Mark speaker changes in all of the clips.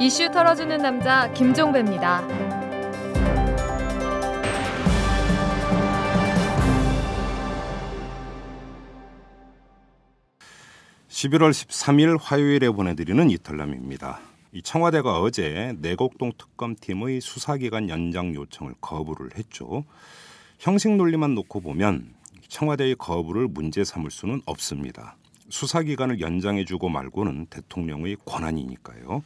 Speaker 1: 이슈 털어주는 남자 김종배입니다.
Speaker 2: 11월 13일 화요일에 보내드리는 이탈남입니다. 이 청와대가 어제 내곡동 특검팀의 수사기간 연장 요청을 거부를 했죠. 형식 논리만 놓고 보면 청와대의 거부를 문제 삼을 수는 없습니다. 수사기간을 연장해주고 말고는 대통령의 권한이니까요.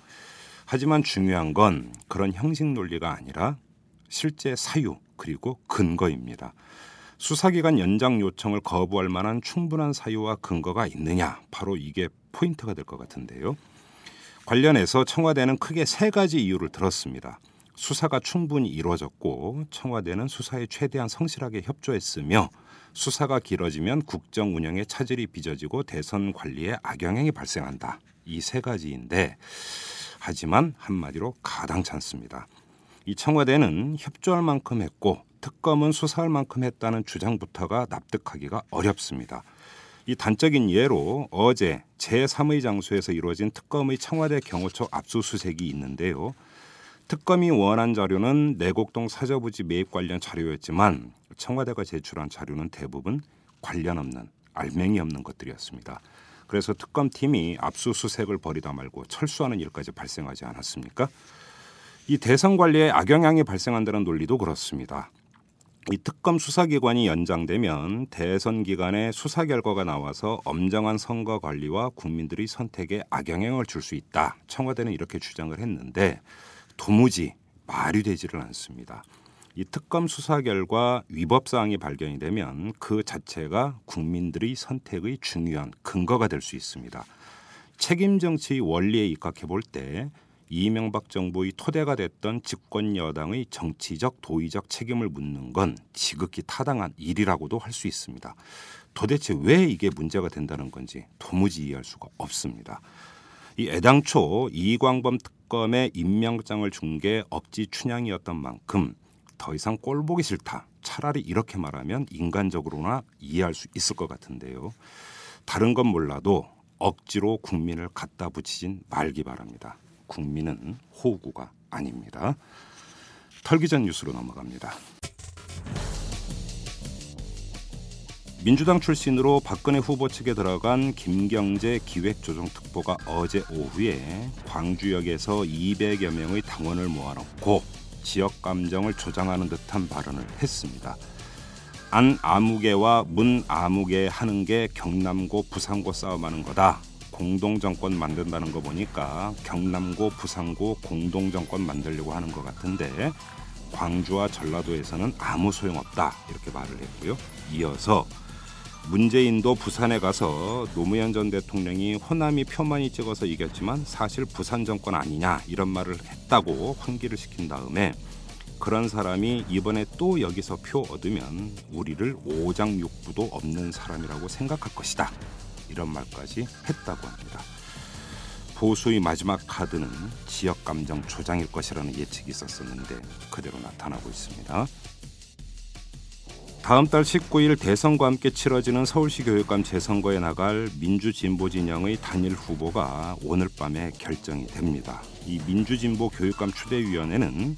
Speaker 2: 하지만 중요한 건 그런 형식 논리가 아니라 실제 사유 그리고 근거입니다. 수사기간 연장 요청을 거부할 만한 충분한 사유와 근거가 있느냐 바로 이게 포인트가 될 것 같은데요. 관련해서 청와대는 크게 세 가지 이유를 들었습니다. 수사가 충분히 이루어졌고 청와대는 수사에 최대한 성실하게 협조했으며 수사가 길어지면 국정 운영에 차질이 빚어지고 대선 관리에 악영향이 발생한다. 이 세 가지인데 하지만 한마디로 가당찮습니다. 이 청와대는 협조할 만큼 했고 특검은 수사할 만큼 했다는 주장부터가 납득하기가 어렵습니다. 이 단적인 예로 어제 제3의 장소에서 이루어진 특검의 청와대 경호처 압수수색이 있는데요. 특검이 원한 자료는 내곡동 사저부지 매입 관련 자료였지만 청와대가 제출한 자료는 대부분 관련 없는 알맹이 없는 것들이었습니다. 그래서 특검팀이 압수수색을 벌이다 말고 철수하는 일까지 발생하지 않았습니까? 이 대선 관리에 악영향이 발생한다는 논리도 그렇습니다. 이 특검 수사기관이 연장되면 대선 기간에 수사 결과가 나와서 엄정한 선거 관리와 국민들의 선택에 악영향을 줄 수 있다. 청와대는 이렇게 주장을 했는데 도무지 말이 되지를 않습니다. 이 특검 수사 결과 위법 사항이 발견이 되면 그 자체가 국민들의 선택의 중요한 근거가 될 수 있습니다. 책임 정치의 원리에 입각해 볼 때 이명박 정부의 토대가 됐던 집권 여당의 정치적 도의적 책임을 묻는 건 지극히 타당한 일이라고도 할 수 있습니다. 도대체 왜 이게 문제가 된다는 건지 도무지 이해할 수가 없습니다. 이 애당초 이광범 특검의 임명장을 준 게 억지 춘향이었던 만큼 더 이상 꼴 보기 싫다. 차라리 이렇게 말하면 인간적으로나 이해할 수 있을 것 같은데요. 다른 건 몰라도 억지로 국민을 갖다 붙이진 말기 바랍니다. 국민은 호구가 아닙니다. 털기 전 뉴스로 넘어갑니다. 민주당 출신으로 박근혜 후보 측에 들어간 김경재 기획조정특보가 어제 오후에 광주역에서 200여 명의 당원을 모아놓고 지역 감정을 조장하는 듯한 발언을 했습니다. 안 아무개와 문 아무개 하는 게 경남고 부산고 싸움하는 거다. 공동 정권 만든다는 거 보니까 경남고 부산고 공동 정권 만들려고 하는 것 같은데 광주와 전라도에서는 아무 소용없다 이렇게 말을 했고요. 이어서 문재인도 부산에 가서 노무현 전 대통령이 호남이 표만이 찍어서 이겼지만 사실 부산 정권 아니냐 이런 말을 했다고 환기를 시킨 다음에 그런 사람이 이번에 또 여기서 표 얻으면 우리를 오장육부도 없는 사람이라고 생각할 것이다. 이런 말까지 했다고 합니다. 보수의 마지막 카드는 지역 감정 조장일 것이라는 예측이 있었었는데 그대로 나타나고 있습니다. 다음 달 19일 대선과 함께 치러지는 서울시 교육감 재선거에 나갈 민주진보 진영의 단일 후보가 오늘 밤에 결정이 됩니다. 이 민주진보 교육감 추대위원회는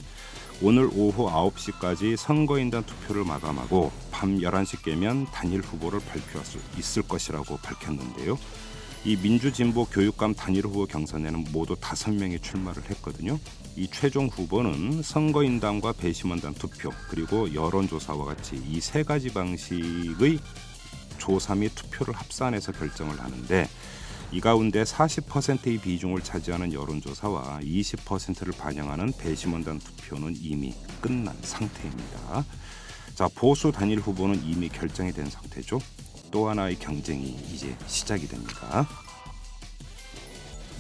Speaker 2: 오늘 오후 9시까지 선거인단 투표를 마감하고 밤 11시 깨면 단일 후보를 발표할 수 있을 것이라고 밝혔는데요. 이 민주진보 교육감 단일 후보 경선에는 모두 다섯 명이 출마를 했거든요. 이 최종 후보는 선거인단과 배심원단 투표 그리고 여론조사와 같이 이 세 가지 방식의 조사 및 투표를 합산해서 결정을 하는데 이 가운데 40%의 비중을 차지하는 여론조사와 20%를 반영하는 배심원단 투표는 이미 끝난 상태입니다. 자 보수 단일 후보는 이미 결정이 된 상태죠. 또 하나의 경쟁이 이제 시작이 됩니다.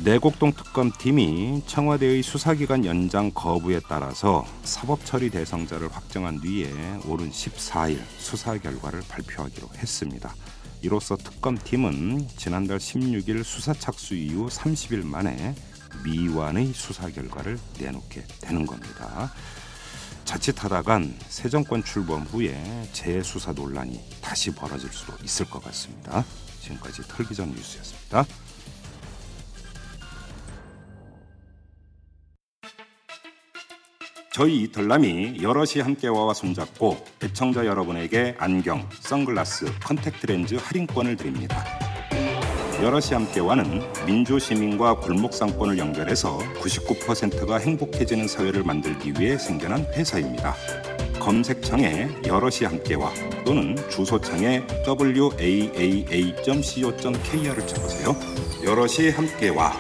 Speaker 2: 내곡동 특검팀이 청와대의 수사기간 연장 거부에 따라서 사법처리 대상자를 확정한 뒤에 오는 14일 수사 결과를 발표하기로 했습니다. 이로써 특검팀은 지난달 16일 수사 착수 이후 30일 만에 미완의 수사 결과를 내놓게 되는 겁니다. 자칫하다간 새 정권 출범 후에 재수사 논란이 다시 벌어질 수도 있을 것 같습니다. 지금까지 털기전 뉴스였습니다. 저희 이털남이 여럿이 함께 와와 손잡고 애청자 여러분에게 안경, 선글라스, 컨택트 렌즈 할인권을 드립니다. 여럿이 함께와는 민주 시민과 골목 상권을 연결해서 99%가 행복해지는 사회를 만들기 위해 생겨난 회사입니다. 검색창에 여럿이 함께와 또는 주소창에 waaa.co.kr을 쳐보세요. 여럿이 함께와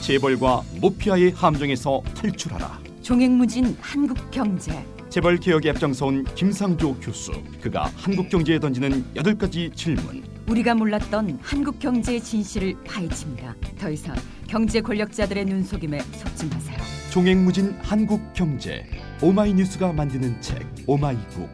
Speaker 3: 재벌과 모피아의 함정에서 탈출하라.
Speaker 4: 종횡무진 한국 경제.
Speaker 3: 재벌 개혁에 앞장서온 김상조 교수. 그가 한국 경제에 던지는 여덟 가지 질문.
Speaker 4: 우리가 몰랐던 한국 경제의 진실을 파헤칩니다. 더 이상 경제 권력자들의 눈속임에 속지 마세요.
Speaker 3: 종횡무진 한국 경제. 오마이뉴스가 만드는 책 오마이북.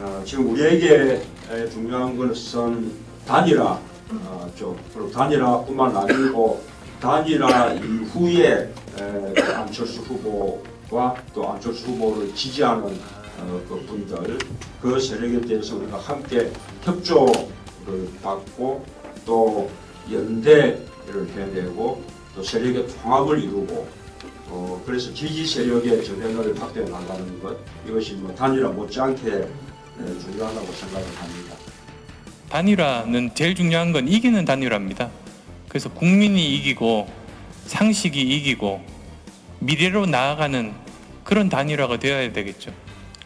Speaker 5: 어, 지금 우리에게 에, 중요한 것은 단일화 어, 쪽 그리고 단일화뿐만 아니고 단일화 이후에 에, 안철수 후보와 또 안철수 후보를 지지하는 어, 그 분들 그 세력에 대해서 우리가 함께 협조를 받고 또 연대를 해내고 또 세력의 통합을 이루고 어, 그래서 지지 세력의 저변을 확대해 나가는 것 이것이 뭐 단일화 못지않게 에, 중요하다고 생각을 합니다.
Speaker 6: 단일화는 제일 중요한 건 이기는 단일화입니다. 그래서 국민이 이기고 상식이 이기고 미래로 나아가는 그런 단일화가 되어야 되겠죠.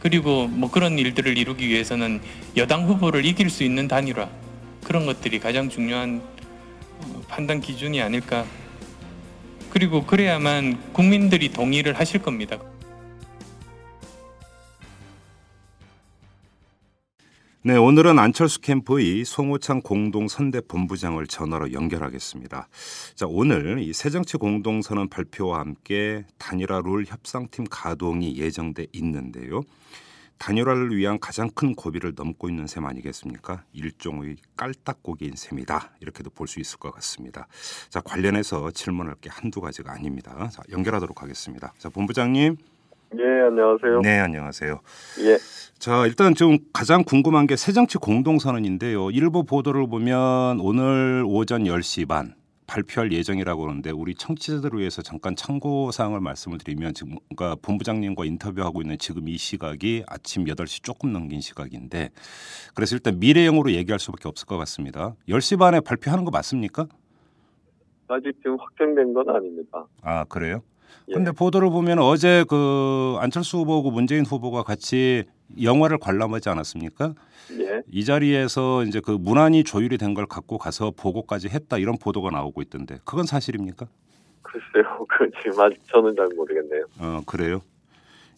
Speaker 6: 그리고 뭐 그런 일들을 이루기 위해서는 여당 후보를 이길 수 있는 단일화 그런 것들이 가장 중요한 어, 판단 기준이 아닐까. 그리고 그래야만 국민들이 동의를 하실 겁니다.
Speaker 2: 네, 오늘은 안철수 캠프의 송호창 공동 선대 본부장을 전화로 연결하겠습니다. 자, 오늘 이 새정치 공동 선언 발표와 함께 단일화 룰 협상팀 가동이 예정돼 있는데요. 단일화를 위한 가장 큰 고비를 넘고 있는 셈 아니겠습니까? 일종의 깔딱고기인 셈이다. 이렇게도 볼 수 있을 것 같습니다. 자, 관련해서 질문할 게 한두 가지가 아닙니다. 자, 연결하도록 하겠습니다. 자, 본부장님.
Speaker 7: 예, 안녕하세요.
Speaker 2: 네, 안녕하세요.
Speaker 7: 예,
Speaker 2: 자, 일단 좀 가장 궁금한 게 새정치 공동선언인데요. 일부 보도를 보면 오늘 오전 10시 반 발표할 예정이라고 하는데 우리 청취자들을 위해서 잠깐 참고 사항을 말씀을 드리면 지금 그러니까 본부장님과 인터뷰하고 있는 지금 이 시각이 아침 8시 조금 넘긴 시각인데 그래서 일단 미래형으로 얘기할 수밖에 없을 것 같습니다. 10시 반에 발표하는 거 맞습니까?
Speaker 7: 아직 지금 확정된 건 아닙니다.
Speaker 2: 아, 그래요?
Speaker 7: 예.
Speaker 2: 근데 보도를 보면 어제 그 안철수 후보하고 문재인 후보가 같이 영화를 관람하지 않았습니까?
Speaker 7: 예,
Speaker 2: 이 자리에서 이제 그 문안이 조율이 된 걸 갖고 가서 보고까지 했다 이런 보도가 나오고 있던데 그건 사실입니까?
Speaker 7: 글쎄요. 그 지금 아직 저는 잘 모르겠네요.
Speaker 2: 어 그래요.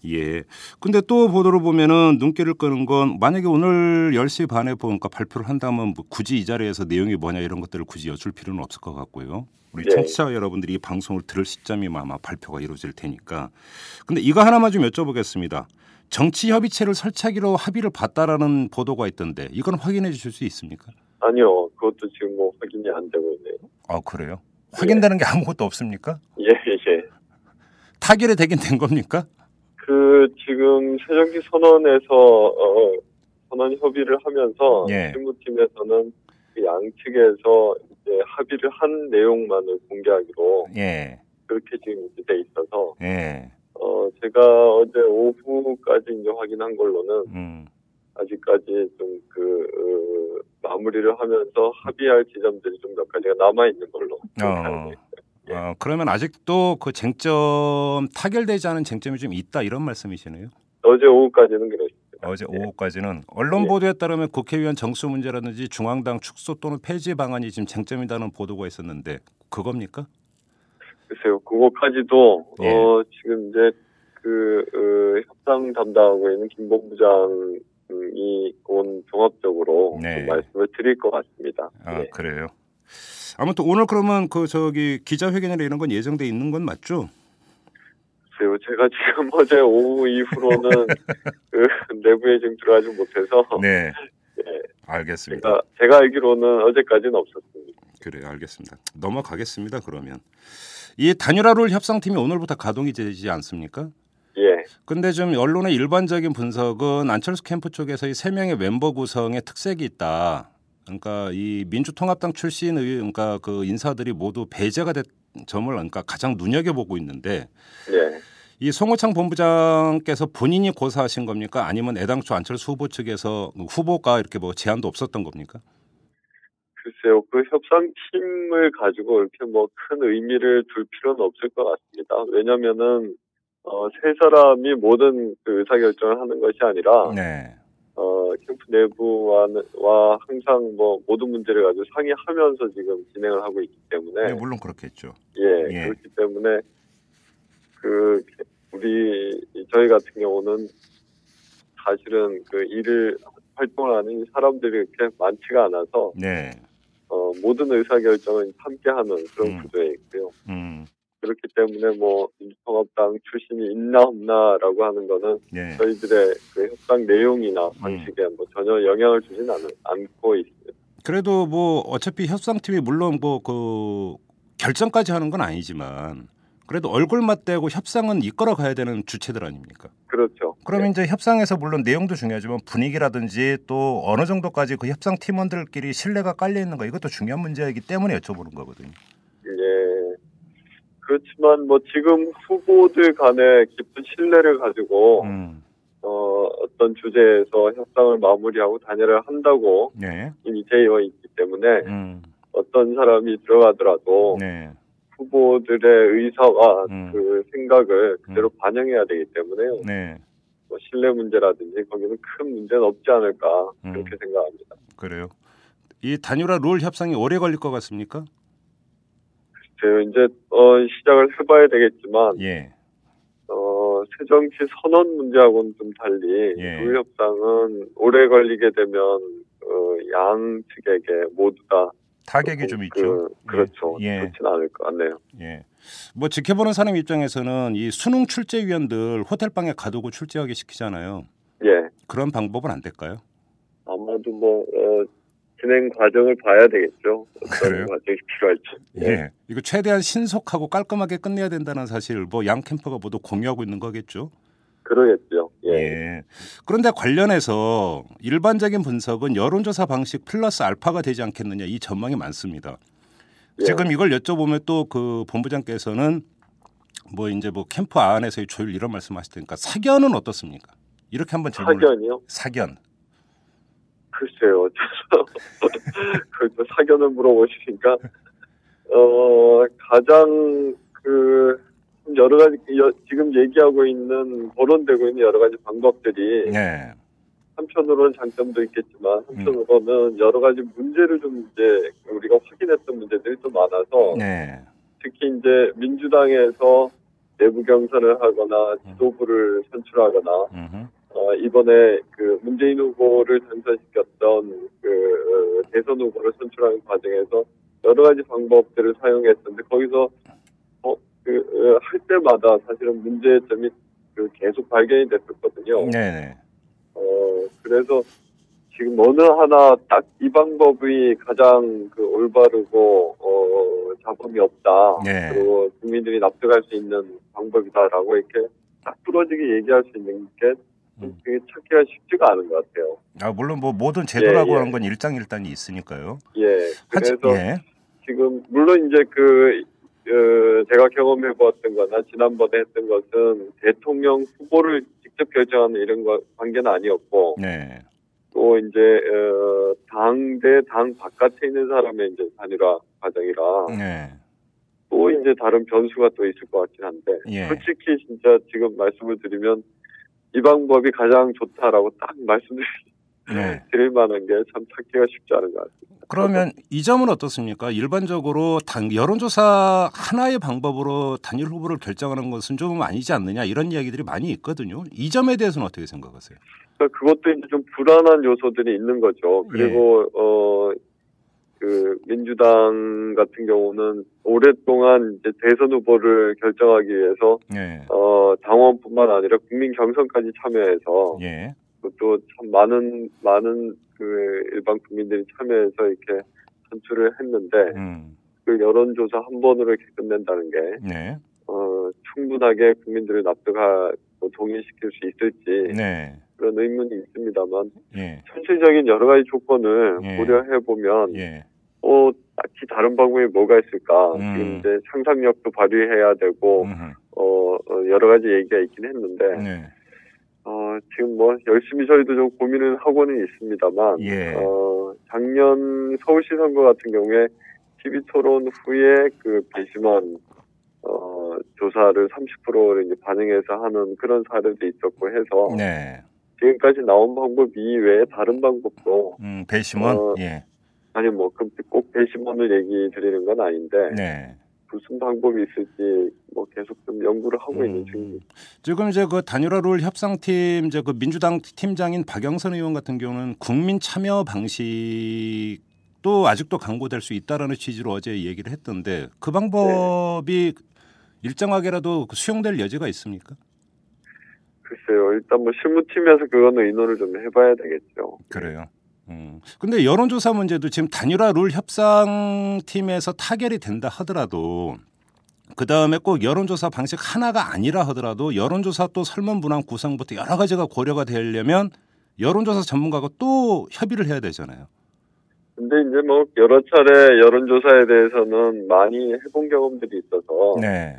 Speaker 2: 예. 근데 또 보도를 보면은 눈길을 끄는 건 만약에 오늘 10시 반에 보니까 발표를 한다면 뭐 굳이 이 자리에서 내용이 뭐냐 이런 것들을 굳이 여쭐 필요는 없을 것 같고요. 우리
Speaker 7: 예.
Speaker 2: 청취자 여러분들이 이 방송을 들을 시점이면 아마 발표가 이루어질 테니까. 근데 이거 하나만 좀 여쭤보겠습니다. 정치 협의체를 설치하기로 합의를 봤다라는 보도가 있던데 이건 확인해 주실 수 있습니까?
Speaker 7: 아니요, 그것도 지금 뭐 확인이 안 되고 있네요.
Speaker 2: 아 그래요? 확인되는 게 아무것도 없습니까?
Speaker 7: 예, 예.
Speaker 2: 타결이 되긴 된 겁니까?
Speaker 7: 그 지금 새정치 선언에서 어, 선언 협의를 하면서
Speaker 2: 예.
Speaker 7: 실무팀에서는 그 양측에서 이제 합의를 한 내용만을 공개하기로
Speaker 2: 예,
Speaker 7: 그렇게 지금 돼 있어서
Speaker 2: 예,
Speaker 7: 어 제가 어제 오후까지 이제 확인한 걸로는
Speaker 2: 음,
Speaker 7: 아직까지 좀그 마무리를 하면서 합의할 지점들이 좀 몇 가지가 남아 있는 걸로 알고 있어요.
Speaker 2: 어, 그러면 아직도 그 쟁점 타결되지 않은 쟁점이 좀 있다 이런 말씀이시네요.
Speaker 7: 어제 오후까지는 그랬습니다.
Speaker 2: 어제
Speaker 7: 예.
Speaker 2: 오후까지는 언론
Speaker 7: 예.
Speaker 2: 보도에 따르면 국회의원 정수 문제라든지 중앙당 축소 또는 폐지 방안이 지금 쟁점이라는 보도가 있었는데 그겁니까?
Speaker 7: 글쎄요, 그거까지도
Speaker 2: 예.
Speaker 7: 어 지금 이제 그 어, 협상 담당하고 있는 김 본부장이 온 종합적으로
Speaker 2: 네.
Speaker 7: 좀 말씀을 드릴 것 같습니다.
Speaker 2: 아
Speaker 7: 예.
Speaker 2: 그래요. 아무튼 오늘 그러면 그 저기 기자회견이나 이런 건 예정돼 있는 건 맞죠?
Speaker 7: 글쎄요, 제가 지금 어제 오후 이후로는 그 내부에 지금 들어가지 못해서
Speaker 2: 네,
Speaker 7: 예.
Speaker 2: 알겠습니다.
Speaker 7: 제가, 제가 알기로는 어제까지는 없었습니다.
Speaker 2: 그래 요 알겠습니다. 넘어가겠습니다. 그러면 이 단일화룰 협상팀이 오늘부터 가동이 되지 않습니까?
Speaker 7: 예,
Speaker 2: 근데 좀 언론의 일반적인 분석은 안철수 캠프 쪽에서 이 세 명의 멤버 구성에 특색이 있다. 그러니까 이 민주통합당 출신 의 그러니까 그 인사들이 모두 배제가 된 점을 그러니까 가장 눈여겨 보고 있는데
Speaker 7: 예.
Speaker 2: 이 송호창 본부장께서 본인이 고사하신 겁니까? 아니면 애당초 안철수 후보 측에서 후보가 이렇게 뭐 제한도 없었던 겁니까?
Speaker 7: 글쎄요, 그 협상팀을 가지고 이렇게 뭐 큰 의미를 둘 필요는 없을 것 같습니다. 왜냐면은, 어, 세 사람이 모든 그 의사결정을 하는 것이 아니라,
Speaker 2: 네.
Speaker 7: 어, 캠프 내부와, 와 항상 뭐 모든 문제를 가지고 상의하면서 지금 진행을 하고 있기 때문에,
Speaker 2: 네, 물론 그렇겠죠.
Speaker 7: 예,
Speaker 2: 예.
Speaker 7: 그렇기 때문에, 그, 우리, 저희 같은 경우는 사실은 그 일을 활동하는 사람들이 그렇게 많지가 않아서,
Speaker 2: 네.
Speaker 7: 어, 모든 의사결정은 함께하는 그런
Speaker 2: 음.
Speaker 7: 구조에 있고요.
Speaker 2: 음.
Speaker 7: 그렇기 때문에 뭐 민주통합당 출신이 있나 없나라고 하는 거는
Speaker 2: 네.
Speaker 7: 저희들의 그 협상 내용이나 방식에 뭐 전혀 영향을 주진 않, 않고 있습니다.
Speaker 2: 그래도 뭐 어차피 협상팀이 물론 뭐 그 결정까지 하는 건 아니지만 그래도 얼굴 맞대고 협상은 이끌어 가야 되는 주체들 아닙니까?
Speaker 7: 그렇죠.
Speaker 2: 그러면 이제 협상에서 물론 내용도 중요하지만 분위기라든지 또 어느 정도까지 그 협상 팀원들끼리 신뢰가 깔려 있는 거 이것도 중요한 문제이기 때문에 여쭤보는 거거든요.
Speaker 7: 예. 그렇지만 뭐 지금 후보들 간에 깊은 신뢰를 가지고
Speaker 2: 음.
Speaker 7: 어, 어떤 주제에서 협상을 마무리하고 단일화를 한다고
Speaker 2: 네.
Speaker 7: 이미 되어 있기 때문에
Speaker 2: 음.
Speaker 7: 어떤 사람이 들어가더라도
Speaker 2: 네.
Speaker 7: 후보들의 의사와
Speaker 2: 음.
Speaker 7: 그 생각을 그대로 반영해야 되기 때문에요.
Speaker 2: 네.
Speaker 7: 뭐 신뢰 문제라든지 거기는 큰 문제는 없지 않을까
Speaker 2: 음.
Speaker 7: 그렇게 생각합니다.
Speaker 2: 그래요. 이 단일화 룰 협상이 오래 걸릴 것 같습니까?
Speaker 7: 제가 이제 어, 시작을 해봐야 되겠지만
Speaker 2: 예.
Speaker 7: 어, 새정치 선언 문제하고는 좀 달리
Speaker 2: 예.
Speaker 7: 룰 협상은 오래 걸리게 되면 어, 양 측에게 모두 다
Speaker 2: 타격이
Speaker 7: 조금
Speaker 2: 좀
Speaker 7: 그,
Speaker 2: 있죠.
Speaker 7: 그렇죠.
Speaker 2: 예.
Speaker 7: 좋지는 않을 것 같네요.
Speaker 2: 예. 뭐 지켜보는 사람 입장에서는 이 수능 출제위원들 호텔 방에 가두고 출제하게 시키잖아요.
Speaker 7: 예.
Speaker 2: 그런 방법은 안 될까요?
Speaker 7: 아마도 뭐 어, 진행 과정을 봐야 되겠죠.
Speaker 2: 그래요?
Speaker 7: 어떤 과정이 필요할지.
Speaker 2: 예. 이거 최대한 신속하고 깔끔하게 끝내야 된다는 사실 뭐양 캠프가 모두 공유하고 있는 거겠죠.
Speaker 7: 그러겠죠. 예.
Speaker 2: 예. 그런데 관련해서 일반적인 분석은 여론조사 방식 플러스 알파가 되지 않겠느냐 이 전망이 많습니다.
Speaker 7: 예.
Speaker 2: 지금 이걸 여쭤보면 또 그 본부장께서는 뭐 이제 뭐 캠프 안에서의 조율 이런 말씀하실 테니까 사견은 어떻습니까? 이렇게 한번 질문을
Speaker 7: 사견이요?
Speaker 2: 사견.
Speaker 7: 글쎄요. 그또 사견을 물어보시니까 어 가장 그 여러 가지 여- 지금 얘기하고 있는 거론되고 있는 여러 가지 방법들이
Speaker 2: 네.
Speaker 7: 한편으로는 장점도 있겠지만 한편으로는 여러 가지 문제를 좀 이제 우리가 확인했던 문제들이 좀 많아서
Speaker 2: 네.
Speaker 7: 특히 이제 민주당에서 내부 경선을 하거나 지도부를 선출하거나
Speaker 2: 음흠.
Speaker 7: 어, 이번에 그 문재인 후보를 당선시켰던 그 어, 대선 후보를 선출하는 과정에서 여러 가지 방법들을 사용했었는데 거기서 어, 그, 어, 할 때마다 사실은 문제점이 그 계속 발견이 됐었거든요.
Speaker 2: 네네.
Speaker 7: 어, 그래서 지금 어느 하나 딱 이 방법이 가장 그 올바르고 어, 잡음이 없다.
Speaker 2: 네.
Speaker 7: 그리고 국민들이 납득할 수 있는 방법이다라고 이렇게 딱 부러지게 얘기할 수 있는 게
Speaker 2: 음.
Speaker 7: 그게 찾기가 쉽지가 않은 것 같아요.
Speaker 2: 아 물론 뭐 모든 제도라고
Speaker 7: 예, 예.
Speaker 2: 하는 건 일장일단이 있으니까요.
Speaker 7: 예.
Speaker 2: 하지,
Speaker 7: 그래서
Speaker 2: 예.
Speaker 7: 지금 물론 이제 그 어, 제가 경험해 보았던 거나 지난번에 했던 것은 대통령 후보를 직접 결정하는 이런 거 관계는 아니었고
Speaker 2: 네.
Speaker 7: 또 이제 어, 당대 당 바깥에 있는 사람의 이제 단일화 과정이라
Speaker 2: 네.
Speaker 7: 또 이제 다른 변수가 또 있을 것 같긴 한데
Speaker 2: 예.
Speaker 7: 솔직히 진짜 지금 말씀을 드리면 이 방법이 가장 좋다라고 딱 말씀드릴
Speaker 2: 네.
Speaker 7: 만한 게 참 찾기가 쉽지 않은 것 같습니다.
Speaker 2: 그러면 이 점은 어떻습니까? 일반적으로 단 여론조사 하나의 방법으로 단일 후보를 결정하는 것은 좀 아니지 않느냐 이런 이야기들이 많이 있거든요. 이 점에 대해서는 어떻게 생각하세요?
Speaker 7: 그러니까 그것도 이제 좀 불안한 요소들이 있는 거죠.
Speaker 2: 예.
Speaker 7: 그리고 어. 그 민주당 같은 경우는 오랫동안 이제 대선 후보를 결정하기 위해서
Speaker 2: 예.
Speaker 7: 어 당원뿐만 아니라 국민 경선까지 참여해서
Speaker 2: 예.
Speaker 7: 또참 많은 많은 그 일반 국민들이 참여해서 이렇게 선출을 했는데
Speaker 2: 음.
Speaker 7: 그 여론조사 한 번으로 이렇게 끝낸다는 게
Speaker 2: 네.
Speaker 7: 어, 충분하게 국민들을 납득하고 동의시킬 수 있을지
Speaker 2: 네.
Speaker 7: 그런 의문이 있습니다만
Speaker 2: 예.
Speaker 7: 현실적인 여러 가지 조건을
Speaker 2: 예.
Speaker 7: 고려해 보면
Speaker 2: 예.
Speaker 7: 어 딱히 다른 방법이 뭐가 있을까
Speaker 2: 음.
Speaker 7: 지금 이제 상상력도 발휘해야 되고
Speaker 2: 음흠.
Speaker 7: 어, 어, 여러 가지 얘기가 있긴 했는데
Speaker 2: 네.
Speaker 7: 어 지금 뭐 열심히 저희도 좀 고민을 하고는 있습니다만
Speaker 2: 예.
Speaker 7: 어 작년 서울시 선거 같은 경우에 TV 토론 후에 그 배심원 어 조사를 30%를 이제 반영해서 하는 그런 사례도 있었고 해서
Speaker 2: 네.
Speaker 7: 지금까지 나온 방법 이외에 다른 방법도
Speaker 2: 음, 배심원.
Speaker 7: 어,
Speaker 2: 예.
Speaker 7: 아니 뭐꼭 배심원을 얘기 드리는 건 아닌데
Speaker 2: 네.
Speaker 7: 무슨 방법이 있을지 뭐 계속 좀 연구를 하고 있는
Speaker 2: 음.
Speaker 7: 중입니다.
Speaker 2: 지금 이제 그 단일화 룰 협상팀 이제 그 민주당 팀장인 박영선 의원 같은 경우는 국민 참여 방식도 아직도 강구될 수 있다라는 취지로 어제 얘기를 했던데 그 방법이 일정하게라도 그 수용될 여지가 있습니까?
Speaker 7: 글쎄요, 일단 뭐 실무팀에서 그거는 의논을 좀 해봐야 되겠죠.
Speaker 2: 그래요. 음. 근데 여론조사 문제도 지금 단일화 룰 협상팀에서 타결이 된다 하더라도 그 다음에 꼭 여론조사 방식 하나가 아니라 하더라도 여론조사 또 설문 분황 구성부터 여러 가지가 고려가 되려면 여론조사 전문가가 또 협의를 해야 되잖아요.
Speaker 7: 근데 이제 뭐 여러 차례 여론조사에 대해서는 많이 해본 경험들이 있어서
Speaker 2: 네.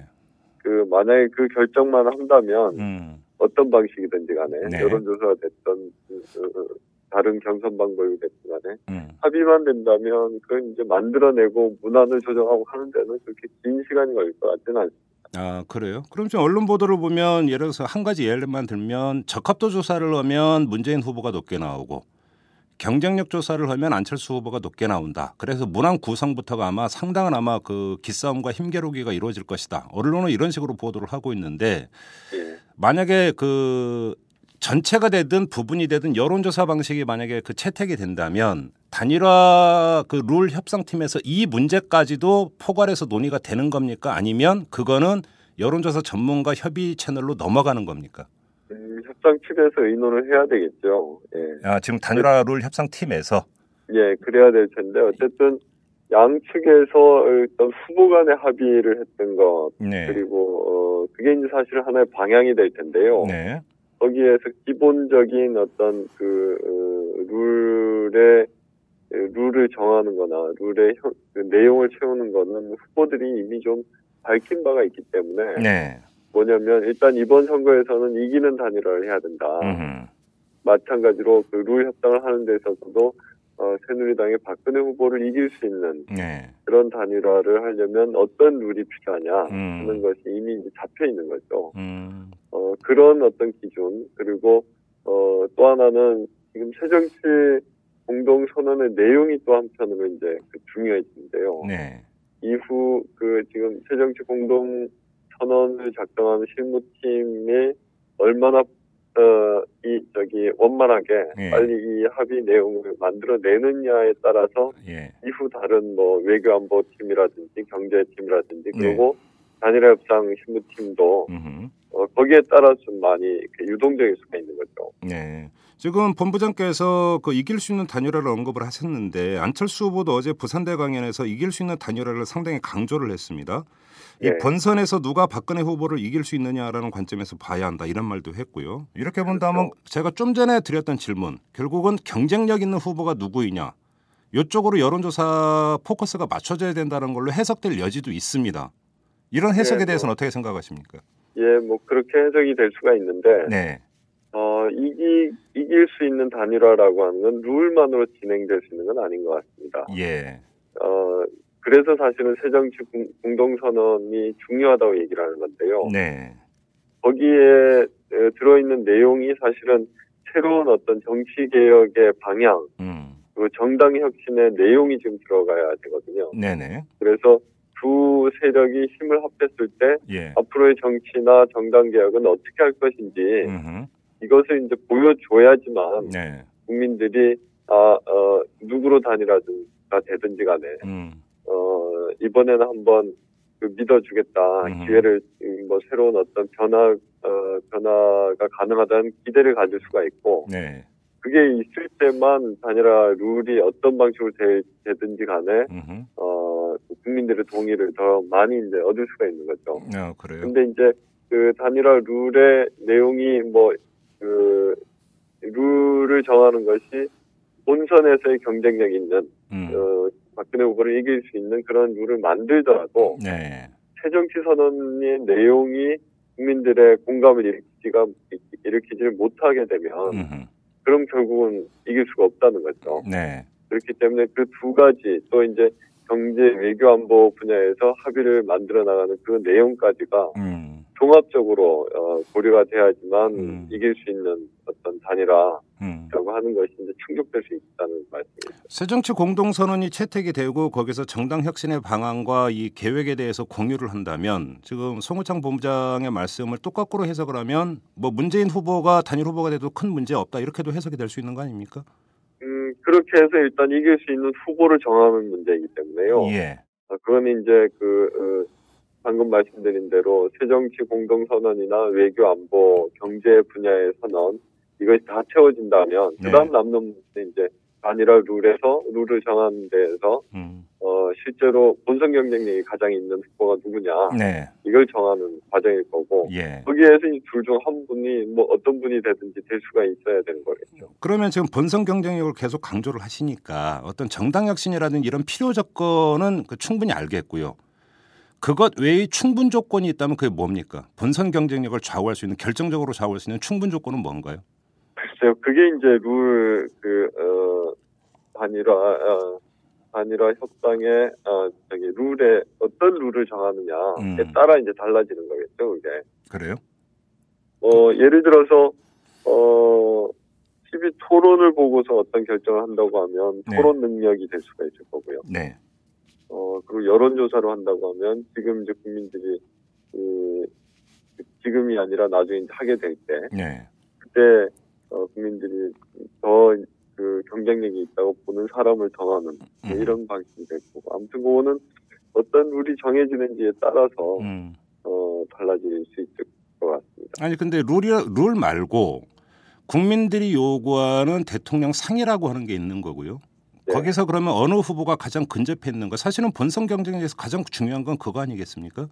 Speaker 7: 그 만약에 그 결정만 한다면
Speaker 2: 음.
Speaker 7: 어떤 방식이든지 간에
Speaker 2: 네.
Speaker 7: 여론조사가 됐던 다른 경선 방법이 됐든 간에
Speaker 2: 음.
Speaker 7: 합의만 된다면 그건 이제 만들어내고 문안을 조정하고 하는 데는 그렇게 긴 시간이 걸릴 것 같지는 않습니다.
Speaker 2: 아 그래요? 그럼 지금 언론 보도를 보면 예를 들어서 한 가지 예를만 들면 적합도 조사를 하면 문재인 후보가 높게 나오고 경쟁력 조사를 하면 안철수 후보가 높게 나온다. 그래서 문항 구성부터가 아마 상당한 아마 그 기싸움과 힘겨루기가 이루어질 것이다. 언론은 이런 식으로 보도를 하고 있는데
Speaker 7: 예.
Speaker 2: 만약에 그 전체가 되든 부분이 되든 여론조사 방식이 만약에 그 채택이 된다면 단일화 그 룰 협상팀에서 이 문제까지도 포괄해서 논의가 되는 겁니까? 아니면 그거는 여론조사 전문가 협의 채널로 넘어가는 겁니까?
Speaker 7: 음, 협상팀에서 의논을 해야 되겠죠. 예.
Speaker 2: 아, 지금 단일화 룰 협상팀에서
Speaker 7: 예, 그래야 될 텐데 어쨌든 양측에서 일단 후보 간의 합의를 했던 것
Speaker 2: 네.
Speaker 7: 그리고 어 그게 이제 사실 하나의 방향이 될 텐데요.
Speaker 2: 네.
Speaker 7: 거기에서 기본적인 어떤 그 어, 룰의 룰을 정하는 거나 룰의 형- 그 내용을 채우는 거는 후보들이 이미 좀 밝힌 바가 있기 때문에
Speaker 2: 네.
Speaker 7: 뭐냐면 일단 이번 선거에서는 이기는 단일화를 해야 된다.
Speaker 2: 음흠.
Speaker 7: 마찬가지로 그 룰 협상을 하는 데 있어서도 어, 새누리당의 박근혜 후보를 이길 수 있는
Speaker 2: 네.
Speaker 7: 그런 단일화를 하려면 어떤 룰이 필요하냐
Speaker 2: 음.
Speaker 7: 하는 것이 이미 이제 잡혀 있는 거죠.
Speaker 2: 음.
Speaker 7: 어, 그런 어떤 기준 그리고 어, 또 하나는 지금 새정치 공동 선언의 내용이 또 한편으로 이제 그 중요해지는데요.
Speaker 2: 네.
Speaker 7: 이후 그 지금 새정치 공동 선언을 작성하는 실무팀이 얼마나 어, 이 저기 원만하게
Speaker 2: 예.
Speaker 7: 빨리 이 합의 내용을 만들어내느냐에 따라서
Speaker 2: 예.
Speaker 7: 이후 다른 뭐 외교안보 팀이라든지 경제팀이라든지
Speaker 2: 네.
Speaker 7: 그리고 단일화 협상 실무팀도. 어, 거기에 따라 좀 많이 유동적일 수가 있는 거죠.
Speaker 2: 네. 지금 본부장께서 그 이길 수 있는 단일화를 언급을 하셨는데 안철수 후보도 어제 부산대 강연에서 이길 수 있는 단일화를 상당히 강조를 했습니다. 이
Speaker 7: 예.
Speaker 2: 본선에서 누가 박근혜 후보를 이길 수 있느냐라는 관점에서 봐야 한다 이런 말도 했고요. 이렇게 본다면 제가 좀 전에 드렸던 질문 결국은 경쟁력 있는 후보가 누구이냐 이쪽으로 여론조사 포커스가 맞춰져야 된다는 걸로 해석될 여지도 있습니다. 이런 해석에
Speaker 7: 네,
Speaker 2: 대해서는 어떻게 생각하십니까?
Speaker 7: 예, 뭐 그렇게 해석이 될 수가 있는데
Speaker 2: 네.
Speaker 7: 어, 이기, 이길 수 있는 단일화라고 하는 건 룰만으로 진행될 수 있는 건 아닌 것 같습니다.
Speaker 2: 예.
Speaker 7: 어, 그래서 사실은 새정치 공- 공동선언이 중요하다고 얘기를 하는 건데요.
Speaker 2: 네.
Speaker 7: 거기에 에, 들어있는 내용이 사실은 새로운 어떤 정치개혁의 방향,
Speaker 2: 음.
Speaker 7: 그리고 정당 혁신의 내용이 지금 들어가야 되거든요.
Speaker 2: 네네.
Speaker 7: 그래서 두 세력이 힘을 합했을 때
Speaker 2: 예.
Speaker 7: 앞으로의 정치나 정당 개혁은 어떻게 할 것인지
Speaker 2: 음흠.
Speaker 7: 이것을 이제 보여줘야지만
Speaker 2: 네.
Speaker 7: 국민들이 아, 어, 누구로 단일화가 되든지 간에
Speaker 2: 음.
Speaker 7: 어, 이번에는 한번 그 믿어주겠다
Speaker 2: 음.
Speaker 7: 기회를 음, 뭐 새로운 어떤 변화 어, 변화가 가능하다는 기대를 가질 수가 있고
Speaker 2: 네.
Speaker 7: 그게 있을 때만 단일화 룰이 어떤 방식으로 되, 되든지 간에
Speaker 2: 음흠.
Speaker 7: 어, 국민들의 동의를 더 많이 이제 얻을 수가 있는 거죠.
Speaker 2: 아, 그래요.
Speaker 7: 근데 이제 그 단일화 룰의 내용이 뭐 그 룰을 정하는 것이 본선에서의 경쟁력 있는
Speaker 2: 음.
Speaker 7: 어, 박근혜 후보를 이길 수 있는 그런 룰을 만들더라도
Speaker 2: 네.
Speaker 7: 새정치 선언의 내용이 국민들의 공감을 일으키지가 일으키지를 못하게 되면
Speaker 2: 음흠.
Speaker 7: 그럼 결국은 이길 수가 없다는 거죠.
Speaker 2: 네.
Speaker 7: 그렇기 때문에 그 두 가지 또 이제 경제 외교 안보 분야에서 합의를 만들어 나가는 그 내용까지가
Speaker 2: 음.
Speaker 7: 종합적으로 어, 고려가 돼야지만
Speaker 2: 음.
Speaker 7: 이길 수 있는 어떤 단일화 라고
Speaker 2: 음.
Speaker 7: 하는 것이 이제 충족될 수 있다는 말씀입니다.
Speaker 2: 새정치 공동선언이 채택이 되고 거기서 정당 혁신의 방안과 이 계획에 대해서 공유를 한다면 지금 송우창 본부장의 말씀을 똑같고로 해석을 하면 뭐 문재인 후보가 단일 후보가 돼도 큰 문제 없다 이렇게도 해석이 될 수 있는 거 아닙니까?
Speaker 7: 음, 그렇게 해서 일단 이길 수 있는 후보를 정하는 문제이기 때문에요.
Speaker 2: 예.
Speaker 7: 어, 그건 이제 그 어, 방금 말씀드린 대로 새정치 공동선언이나 외교 안보 경제 분야의 선언 이것이 다 채워진다면
Speaker 2: 네.
Speaker 7: 그다음 남는 이제 단일화 룰에서 룰을 정하는 데에서
Speaker 2: 음.
Speaker 7: 어, 실제로 본선 경쟁력이 가장 있는 후보가 누구냐
Speaker 2: 네.
Speaker 7: 이걸 정하는 과정일 거고
Speaker 2: 예.
Speaker 7: 거기에서 이 둘 중 한 분이 뭐 어떤 분이 되든지 될 수가 있어야 되는 거겠죠.
Speaker 2: 그러면 지금 본선 경쟁력을 계속 강조를 하시니까 어떤 정당 혁신이라든 이런 필요 조건은 그 충분히 알겠고요. 그것 외의 충분 조건이 있다면 그게 뭡니까? 본선 경쟁력을 좌우할 수 있는 결정적으로 좌우할 수 있는 충분 조건은 뭔가요?
Speaker 7: 글쎄요, 그게 이제 룰, 그, 어, 단일화, 어, 단일화 협상의, 어, 저기, 룰에, 어떤 룰을 정하느냐에
Speaker 2: 음.
Speaker 7: 따라 이제 달라지는 거겠죠, 그게.
Speaker 2: 그래요?
Speaker 7: 어, 예를 들어서, 어, TV 토론을 보고서 어떤 결정을 한다고 하면
Speaker 2: 네.
Speaker 7: 토론 능력이 될 수가 있을 거고요.
Speaker 2: 네.
Speaker 7: 어, 그리고 여론조사로 한다고 하면 지금 이제 국민들이, 그, 지금이 아니라 나중에 하게 될 때,
Speaker 2: 네.
Speaker 7: 그때 어, 국민들이 더 그 경쟁력이 있다고 보는 사람을 정하는 뭐
Speaker 2: 음.
Speaker 7: 이런 방식이 됐고 아무튼 그거는 어떤 룰이 정해지는지에 따라서
Speaker 2: 음.
Speaker 7: 어, 달라질 수 있을 것 같습니다.
Speaker 2: 아니 근데 룰이 룰 말고 국민들이 요구하는 대통령 상이라고 하는 게 있는 거고요.
Speaker 7: 네.
Speaker 2: 거기서 그러면 어느 후보가 가장 근접해 있는 거? 사실은 본선 경쟁에서 가장 중요한 건 그거 아니겠습니까?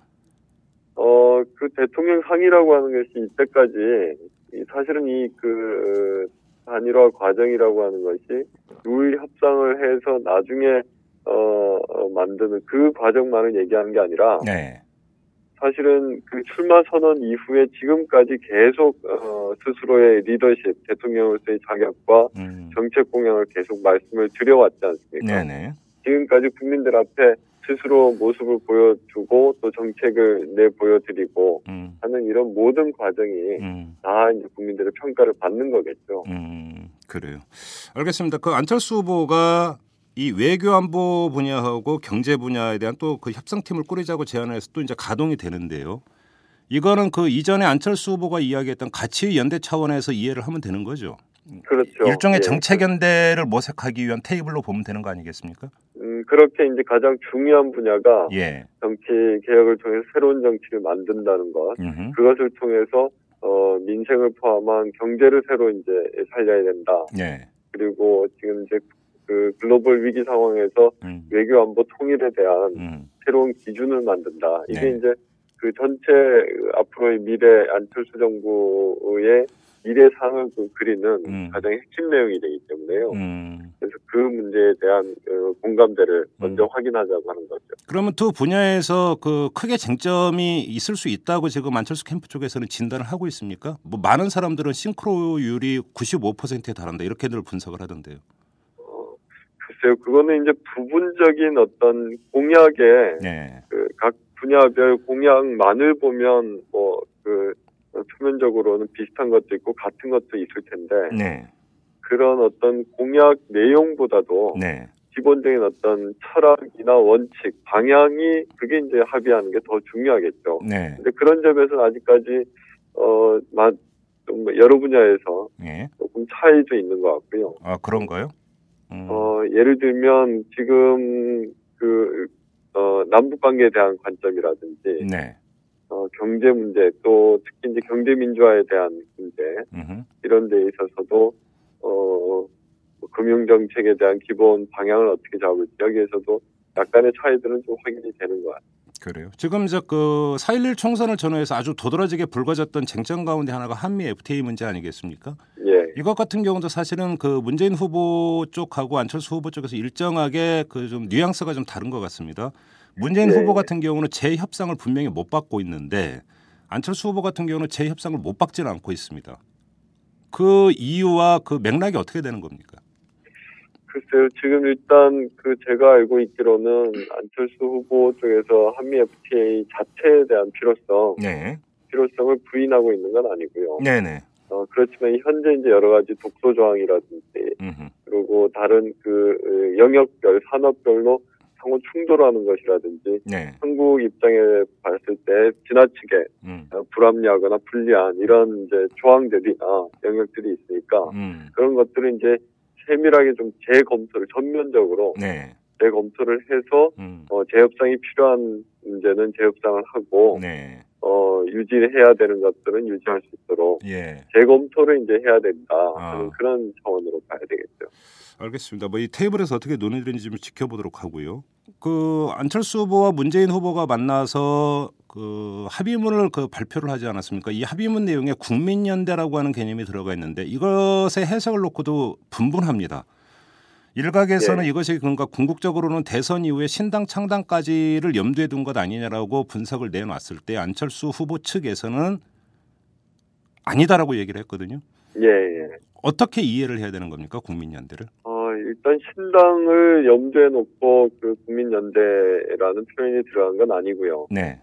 Speaker 7: 어, 그 대통령 상이라고 하는 것이 이때까지 이 사실은 이그 단일화 과정이라고 하는 것이 룰 협상을 해서 나중에 어, 어, 만드는 그 과정만을 얘기하는 게 아니라
Speaker 2: 네.
Speaker 7: 사실은 그 출마 선언 이후에 지금까지 계속 어, 스스로의 리더십, 대통령으로서의 자격과
Speaker 2: 음.
Speaker 7: 정책 공약을 계속 말씀을 드려왔지 않습니까?
Speaker 2: 네네.
Speaker 7: 지금까지 국민들 앞에 스스로 모습을 보여주고 또 정책을 내 보여드리고
Speaker 2: 음.
Speaker 7: 하는 이런 모든 과정이
Speaker 2: 음.
Speaker 7: 다 이제 국민들의 평가를 받는 거겠죠.
Speaker 2: 음. 그래요. 알겠습니다. 그 안철수 후보가 이 외교 안보 분야하고 경제 분야에 대한 또 그 협상팀을 꾸리자고 제안을 해서 또 이제 가동이 되는데요. 이거는 그 이전에 안철수 후보가 이야기했던 가치 연대 차원에서 이해를 하면 되는 거죠.
Speaker 7: 그렇죠.
Speaker 2: 일종의
Speaker 7: 예.
Speaker 2: 정책 연대를 모색하기 위한 테이블로 보면 되는 거 아니겠습니까?
Speaker 7: 음, 그렇게 이제 가장 중요한 분야가
Speaker 2: 예.
Speaker 7: 정치 개혁을 통해서 새로운 정치를 만든다는 것.
Speaker 2: 음흠.
Speaker 7: 그것을 통해서 어, 민생을 포함한 경제를 새로 이제 살려야 된다.
Speaker 2: 예.
Speaker 7: 그리고 지금 이제 그 글로벌 위기 상황에서
Speaker 2: 음.
Speaker 7: 외교 안보 통일에 대한
Speaker 2: 음.
Speaker 7: 새로운 기준을 만든다. 이게
Speaker 2: 네.
Speaker 7: 이제 그 전체 앞으로의 미래 안철수 정부의 미래상을 그 그리는
Speaker 2: 음.
Speaker 7: 가장 핵심 내용이 되기 때문에요.
Speaker 2: 음.
Speaker 7: 그래서 그 문제에 대한 어, 공감대를 먼저 확인하자고 하는 거죠.
Speaker 2: 그러면 두 분야에서 그 크게 쟁점이 있을 수 있다고 지금 안철수 캠프 쪽에서는 진단을 하고 있습니까? 뭐 많은 사람들은 싱크로율이 95%에 달한다 이렇게들 분석을 하던데요.
Speaker 7: 어, 글쎄요, 그거는 이제 부분적인 어떤 공약에
Speaker 2: 네.
Speaker 7: 그각 분야별 공약만을 보면 뭐그 표면적으로는 비슷한 것도 있고 같은 것도 있을 텐데
Speaker 2: 네.
Speaker 7: 그런 어떤 공약 내용보다도
Speaker 2: 네.
Speaker 7: 기본적인 어떤 철학이나 원칙, 방향이 그게 이제 합의하는 게 더 중요하겠죠.
Speaker 2: 네.
Speaker 7: 근데 그런 점에서는 아직까지 어, 마- 좀 여러 분야에서
Speaker 2: 예.
Speaker 7: 조금 차이도 있는 것 같고요.
Speaker 2: 아 그런가요? 음.
Speaker 7: 어, 예를 들면 지금 그 어, 남북 관계에 대한 관점이라든지
Speaker 2: 네.
Speaker 7: 어, 경제 문제 또 특히 이제 경제 민주화에 대한 문제
Speaker 2: 음흠.
Speaker 7: 이런 데 있어서도 어, 뭐 금융 정책에 대한 기본 방향을 어떻게 잡을지 여기에서도 약간의 차이들은 좀 확인이 되는 것 같아요.
Speaker 2: 그래요. 지금 이제 그4.11 총선을 전후해서 아주 도드라지게 불거졌던 쟁점 가운데 하나가 한미 FTA 문제 아니겠습니까?
Speaker 7: 예.
Speaker 2: 이것 같은 경우도 사실은 그 문재인 후보 쪽하고 안철수 후보 쪽에서 일정하게 그 좀 뉘앙스가 좀 다른 것 같습니다. 문재인
Speaker 7: 네.
Speaker 2: 후보 같은 경우는 재협상을 분명히 못 받고 있는데 안철수 후보 같은 경우는 재협상을 못 받지는 않고 있습니다. 그 이유와 그 맥락이 어떻게 되는 겁니까?
Speaker 7: 글쎄요, 지금 일단 그 제가 알고 있기로는 안철수 후보 쪽에서 한미 FTA 자체에 대한 필요성,
Speaker 2: 네.
Speaker 7: 필요성을 부인하고 있는 건 아니고요.
Speaker 2: 네네.
Speaker 7: 어, 그렇지만 현재 이제 여러 가지 독소 조항이라든지
Speaker 2: 음흠.
Speaker 7: 그리고 다른 그 어, 영역별, 산업별로 상호 충돌하는 것이라든지
Speaker 2: 네.
Speaker 7: 한국 입장에 봤을 때 지나치게
Speaker 2: 음.
Speaker 7: 어, 불합리하거나 불리한 이런 이제 조항들이나 영역들이 있으니까
Speaker 2: 음.
Speaker 7: 그런 것들을 이제 세밀하게 좀 재검토를 전면적으로
Speaker 2: 네.
Speaker 7: 재검토를 해서
Speaker 2: 음.
Speaker 7: 어, 재협상이 필요한 문제는 재협상을 하고
Speaker 2: 네.
Speaker 7: 어, 유지해야 되는 것들은 유지할 수 있도록
Speaker 2: 예.
Speaker 7: 재검토를 이제 해야 된다
Speaker 2: 아.
Speaker 7: 하는 그런 차원으로 봐야 되겠죠.
Speaker 2: 알겠습니다. 뭐 이 테이블에서 어떻게 논의되는지 좀 지켜보도록 하고요. 그 안철수 후보와 문재인 후보가 만나서 그 합의문을 그 발표를 하지 않았습니까? 이 합의문 내용에 국민연대라고 하는 개념이 들어가 있는데 이것의 해석을 놓고도 분분합니다. 일각에서는
Speaker 7: 네.
Speaker 2: 이것이 그런가 궁극적으로는 대선 이후에 신당 창당까지를 염두에 둔 것 아니냐라고 분석을 내놨을 때 안철수 후보 측에서는 아니다라고 얘기를 했거든요.
Speaker 7: 예, 예.
Speaker 2: 어떻게 이해를 해야 되는 겁니까? 국민연대를?
Speaker 7: 어, 일단 신당을 염두에 놓고 그 국민연대라는 표현이 들어간 건 아니고요.
Speaker 2: 네.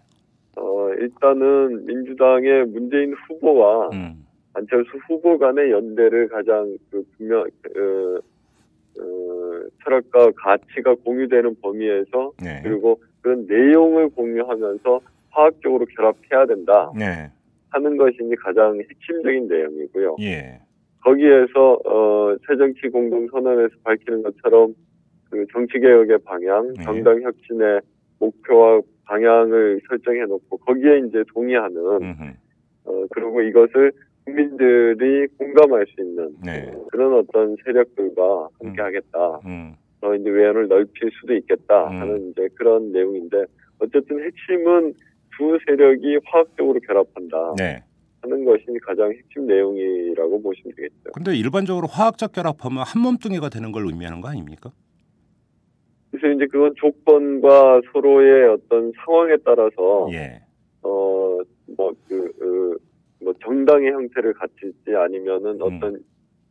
Speaker 7: 어, 일단은 민주당의 문재인 후보와
Speaker 2: 음.
Speaker 7: 안철수 후보 간의 연대를 가장 그 분명, 어, 어, 철학과 가치가 공유되는 범위에서
Speaker 2: 네.
Speaker 7: 그리고 그런 내용을 공유하면서 화학적으로 결합해야 된다
Speaker 2: 네.
Speaker 7: 하는 것이 가장 핵심적인 내용이고요.
Speaker 2: 예.
Speaker 7: 거기에서 어, 새정치 공동선언에서 밝히는 것처럼 그 정치개혁의 방향,
Speaker 2: 네.
Speaker 7: 정당 혁신의 목표와 방향을 설정해 놓고 거기에 이제 동의하는
Speaker 2: 음흠.
Speaker 7: 어, 그리고 이것을 국민들이 공감할 수 있는
Speaker 2: 네.
Speaker 7: 어, 그런 어떤 세력들과 함께
Speaker 2: 음.
Speaker 7: 하겠다.
Speaker 2: 음.
Speaker 7: 더 이제 외연을 넓힐 수도 있겠다
Speaker 2: 음.
Speaker 7: 하는 이제 그런 내용인데 어쨌든 핵심은 두 세력이 화학적으로 결합한다
Speaker 2: 네.
Speaker 7: 하는 것이 가장 핵심 내용이라고 보시면 되겠죠.
Speaker 2: 근데 일반적으로 화학적 결합하면 한 몸뚱이가 되는 걸 의미하는 거 아닙니까?
Speaker 7: 그래서 이제 그건 조건과 서로의 어떤 상황에 따라서
Speaker 2: 예.
Speaker 7: 어뭐그 그, 뭐 정당의 형태를 갖출지 아니면은
Speaker 2: 음.
Speaker 7: 어떤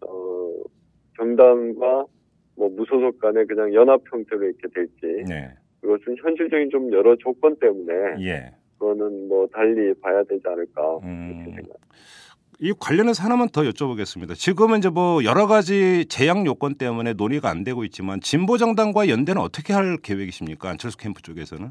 Speaker 7: 어 정당과 뭐 무소속 간에 그냥 연합 형태로 이렇게 될지
Speaker 2: 네.
Speaker 7: 그것은 현실적인 좀 여러 조건 때문에
Speaker 2: 예.
Speaker 7: 그거는 뭐 달리 봐야 되지 않을까
Speaker 2: 음.
Speaker 7: 이
Speaker 2: 관련해서 하나만 더 여쭤보겠습니다. 지금은 이제 뭐 여러 가지 제약 요건 때문에 논의가 안 되고 있지만 진보 정당과 연대는 어떻게 할 계획이십니까? 안철수 캠프 쪽에서는?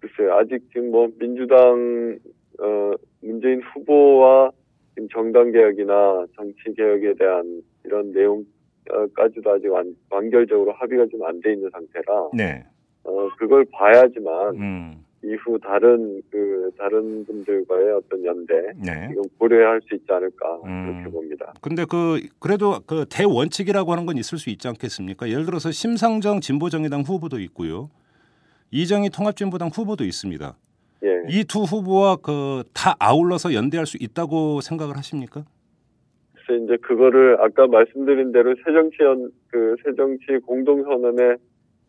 Speaker 7: 글쎄요 아직 지금 뭐 민주당 어 문재인 후보와 지금 정당 개혁이나 정치 개혁에 대한 이런 내용까지도 아직 완, 완결적으로 합의가 좀 안 돼 있는 상태라
Speaker 2: 네.
Speaker 7: 어 그걸 봐야지만
Speaker 2: 음.
Speaker 7: 이후 다른 그 다른 분들과의 어떤 연대
Speaker 2: 네.
Speaker 7: 이건 고려할 수 있지 않을까
Speaker 2: 음.
Speaker 7: 그렇게 봅니다.
Speaker 2: 근데 그 그래도 그 대원칙이라고 하는 건 있을 수 있지 않겠습니까? 예를 들어서 심상정 진보정의당 후보도 있고요. 이정희 통합진보당 후보도 있습니다.
Speaker 7: 예.
Speaker 2: 이두 후보와 그 다 아울러서 연대할 수 있다고 생각을 하십니까?
Speaker 7: 그래서 이제 그거를 아까 말씀드린 대로 새정치연 그 새정치 공동선언의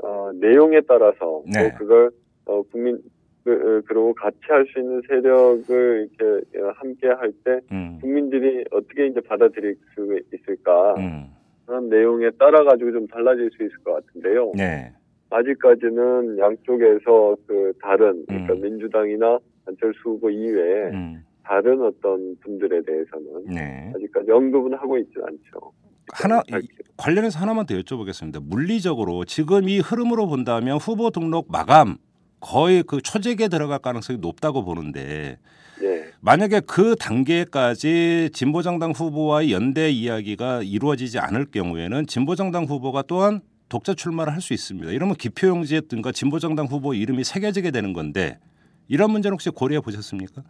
Speaker 7: 어, 내용에 따라서
Speaker 2: 네.
Speaker 7: 또 그걸 어, 국민 그, 어, 그리고 같이 할 수 있는 세력을 이렇게 어, 함께 할때
Speaker 2: 음.
Speaker 7: 국민들이 어떻게 이제 받아들일 수 있을까
Speaker 2: 음.
Speaker 7: 그런 내용에 따라 가지고 좀 달라질 수 있을 것 같은데요.
Speaker 2: 네.
Speaker 7: 아직까지는 양쪽에서 그 다른 그러니까
Speaker 2: 음.
Speaker 7: 민주당이나 안철수 후보 이외에
Speaker 2: 음.
Speaker 7: 다른 어떤 분들에 대해서는
Speaker 2: 네.
Speaker 7: 아직까지 언급은 하고 있지 않죠.
Speaker 2: 하나
Speaker 7: 잘-
Speaker 2: 이- 관련해서 하나만 더 여쭤보겠습니다. 물리적으로 지금 이 흐름으로 본다면 후보 등록 마감 거의 그 초재기에 들어갈 가능성이 높다고 보는데
Speaker 7: 예.
Speaker 2: 만약에 그 단계까지 진보정당 후보와의 연대 이야기가 이루어지지 않을 경우에는 진보정당 후보가 또한 독자 출마를 할 수 있습니다. 이러면 기표용지에 든가 진보정당 후보 이름이 새겨지게 되는 건데 이런 문제는 혹시 고려해 보셨습니까?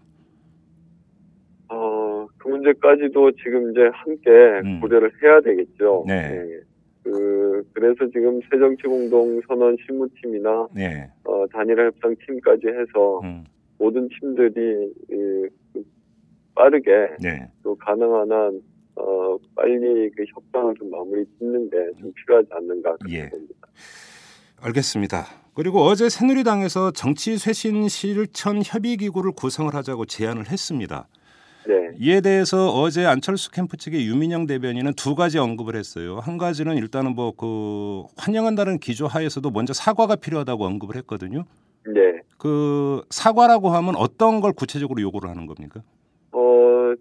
Speaker 7: 어, 그 문제까지도 지금 이제 함께
Speaker 2: 음.
Speaker 7: 고려를 해야 되겠죠.
Speaker 2: 네.
Speaker 7: 예. 그, 그래서 지금 새정치공동선언 실무팀이나,
Speaker 2: 네.
Speaker 7: 어, 단일화 협상팀까지 해서
Speaker 2: 음.
Speaker 7: 모든 팀들이, 이, 그 빠르게
Speaker 2: 네.
Speaker 7: 또 가능한 한, 어, 빨리 그 협상을 좀 마무리 짓는 게 좀 필요하지 않는가
Speaker 2: 예.
Speaker 7: 봅니다.
Speaker 2: 알겠습니다. 그리고 어제 새누리당에서 정치 쇄신 실천 협의 기구를 구성을 하자고 제안을 했습니다.
Speaker 7: 네,
Speaker 2: 이에 대해서 어제 안철수 캠프 측의 유민영 대변인은 두 가지 언급을 했어요. 한 가지는 일단은 뭐 그 환영한다는 기조 하에서도 먼저 사과가 필요하다고 언급을 했거든요.
Speaker 7: 네.
Speaker 2: 그 사과라고 하면 어떤 걸 구체적으로 요구를 하는 겁니까?
Speaker 7: 어,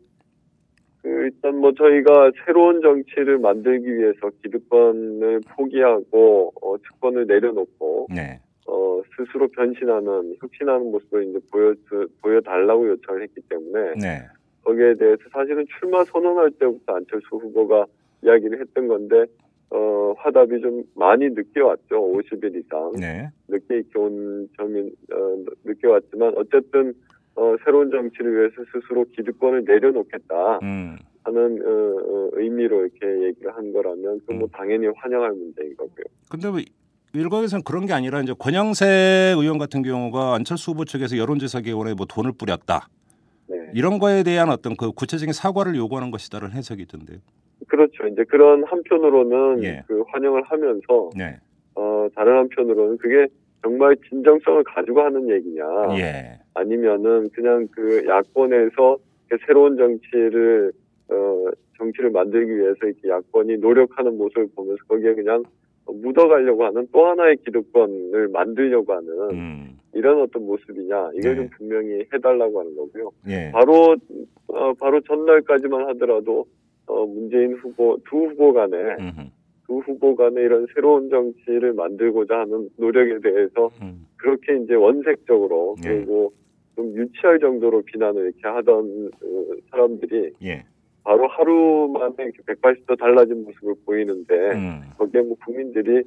Speaker 7: 그 일단 뭐 저희가 새로운 정치를 만들기 위해서 기득권을 포기하고 어, 특권을 내려놓고
Speaker 2: 네.
Speaker 7: 어, 스스로 변신하는 혁신하는 모습을 이제 보여 보여달라고 요청을 했기 때문에
Speaker 2: 네.
Speaker 7: 거기에 대해서 사실은 출마 선언할 때부터 안철수 후보가 이야기를 했던 건데 어, 화답이 좀 많이 늦게 왔죠. 50일 이상.
Speaker 2: 네.
Speaker 7: 늦게 온 점이 어, 늦게 왔지만 어쨌든 어, 새로운 정치를 위해서 스스로 기득권을 내려놓겠다
Speaker 2: 음.
Speaker 7: 하는 어, 어, 의미로 이렇게 얘기를 한 거라면 그건 뭐
Speaker 2: 음.
Speaker 7: 당연히 환영할 문제인 거고요.
Speaker 2: 근데 뭐 일각에서는 그런 게 아니라 이제 권영세 의원 같은 경우가 안철수 후보 측에서 여론조사 개원에 뭐 돈을 뿌렸다.
Speaker 7: 네.
Speaker 2: 이런 거에 대한 어떤 그 구체적인 사과를 요구하는 것이다라는 해석이 있던데요.
Speaker 7: 그렇죠. 이제 그런 한편으로는
Speaker 2: 예.
Speaker 7: 그 환영을 하면서
Speaker 2: 네.
Speaker 7: 어, 다른 한편으로는 그게 정말 진정성을 가지고 하는 얘기냐
Speaker 2: 예.
Speaker 7: 아니면은 그냥 그 야권에서 새로운 정치를 어 정치를 만들기 위해서 이렇게 야권이 노력하는 모습을 보면서 거기에 그냥 묻어가려고 하는 또 하나의 기득권을 만들려고 하는
Speaker 2: 음.
Speaker 7: 이런 어떤 모습이냐 이걸
Speaker 2: 네.
Speaker 7: 좀 분명히 해달라고 하는 거고요.
Speaker 2: 예.
Speaker 7: 바로 어, 바로 전날까지만 하더라도 어, 문재인 후보 두 후보 간에
Speaker 2: 음흠.
Speaker 7: 두 후보 간에 이런 새로운 정치를 만들고자 하는 노력에 대해서
Speaker 2: 음.
Speaker 7: 그렇게 이제 원색적으로
Speaker 2: 예.
Speaker 7: 그리고 좀 유치할 정도로 비난을 이렇게 하던 어, 사람들이
Speaker 2: 예.
Speaker 7: 바로 하루 만에 이렇게 180도 달라진 모습을 보이는데
Speaker 2: 음.
Speaker 7: 거기에 뭐 국민들이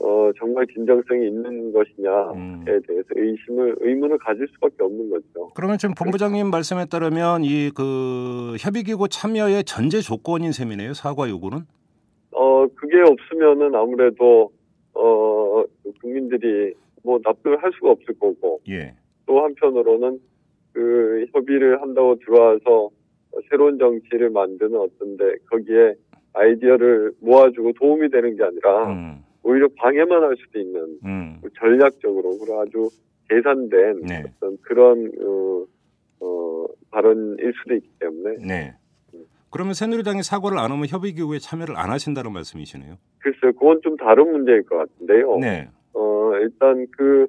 Speaker 7: 어, 정말 진정성이 있는 것이냐에
Speaker 2: 음.
Speaker 7: 대해서 의심을 의문을 가질 수밖에 없는 거죠.
Speaker 2: 그러면 지금 본부장님 말씀에 따르면 이 그 협의기구 참여의 전제 조건인 셈이네요. 사과 요구는.
Speaker 7: 어, 그게 없으면은 아무래도 어, 국민들이 뭐 납득을 할 수가 없을 거고
Speaker 2: 예.
Speaker 7: 또 한편으로는 그 협의를 한다고 들어와서 새로운 정치를 만드는 어떤데 거기에 아이디어를 모아주고 도움이 되는 게 아니라
Speaker 2: 음.
Speaker 7: 오히려 방해만 할 수도 있는
Speaker 2: 음.
Speaker 7: 전략적으로 그런 아주 계산된
Speaker 2: 네.
Speaker 7: 어떤 그런 어, 어, 발언일 수도 있기 때문에
Speaker 2: 네. 그러면 새누리당이 사과를 안 하면 협의 기구에 참여를 안 하신다는 말씀이시네요.
Speaker 7: 글쎄요 그건 좀 다른 문제일 것 같은데요.
Speaker 2: 네.
Speaker 7: 어, 일단 그,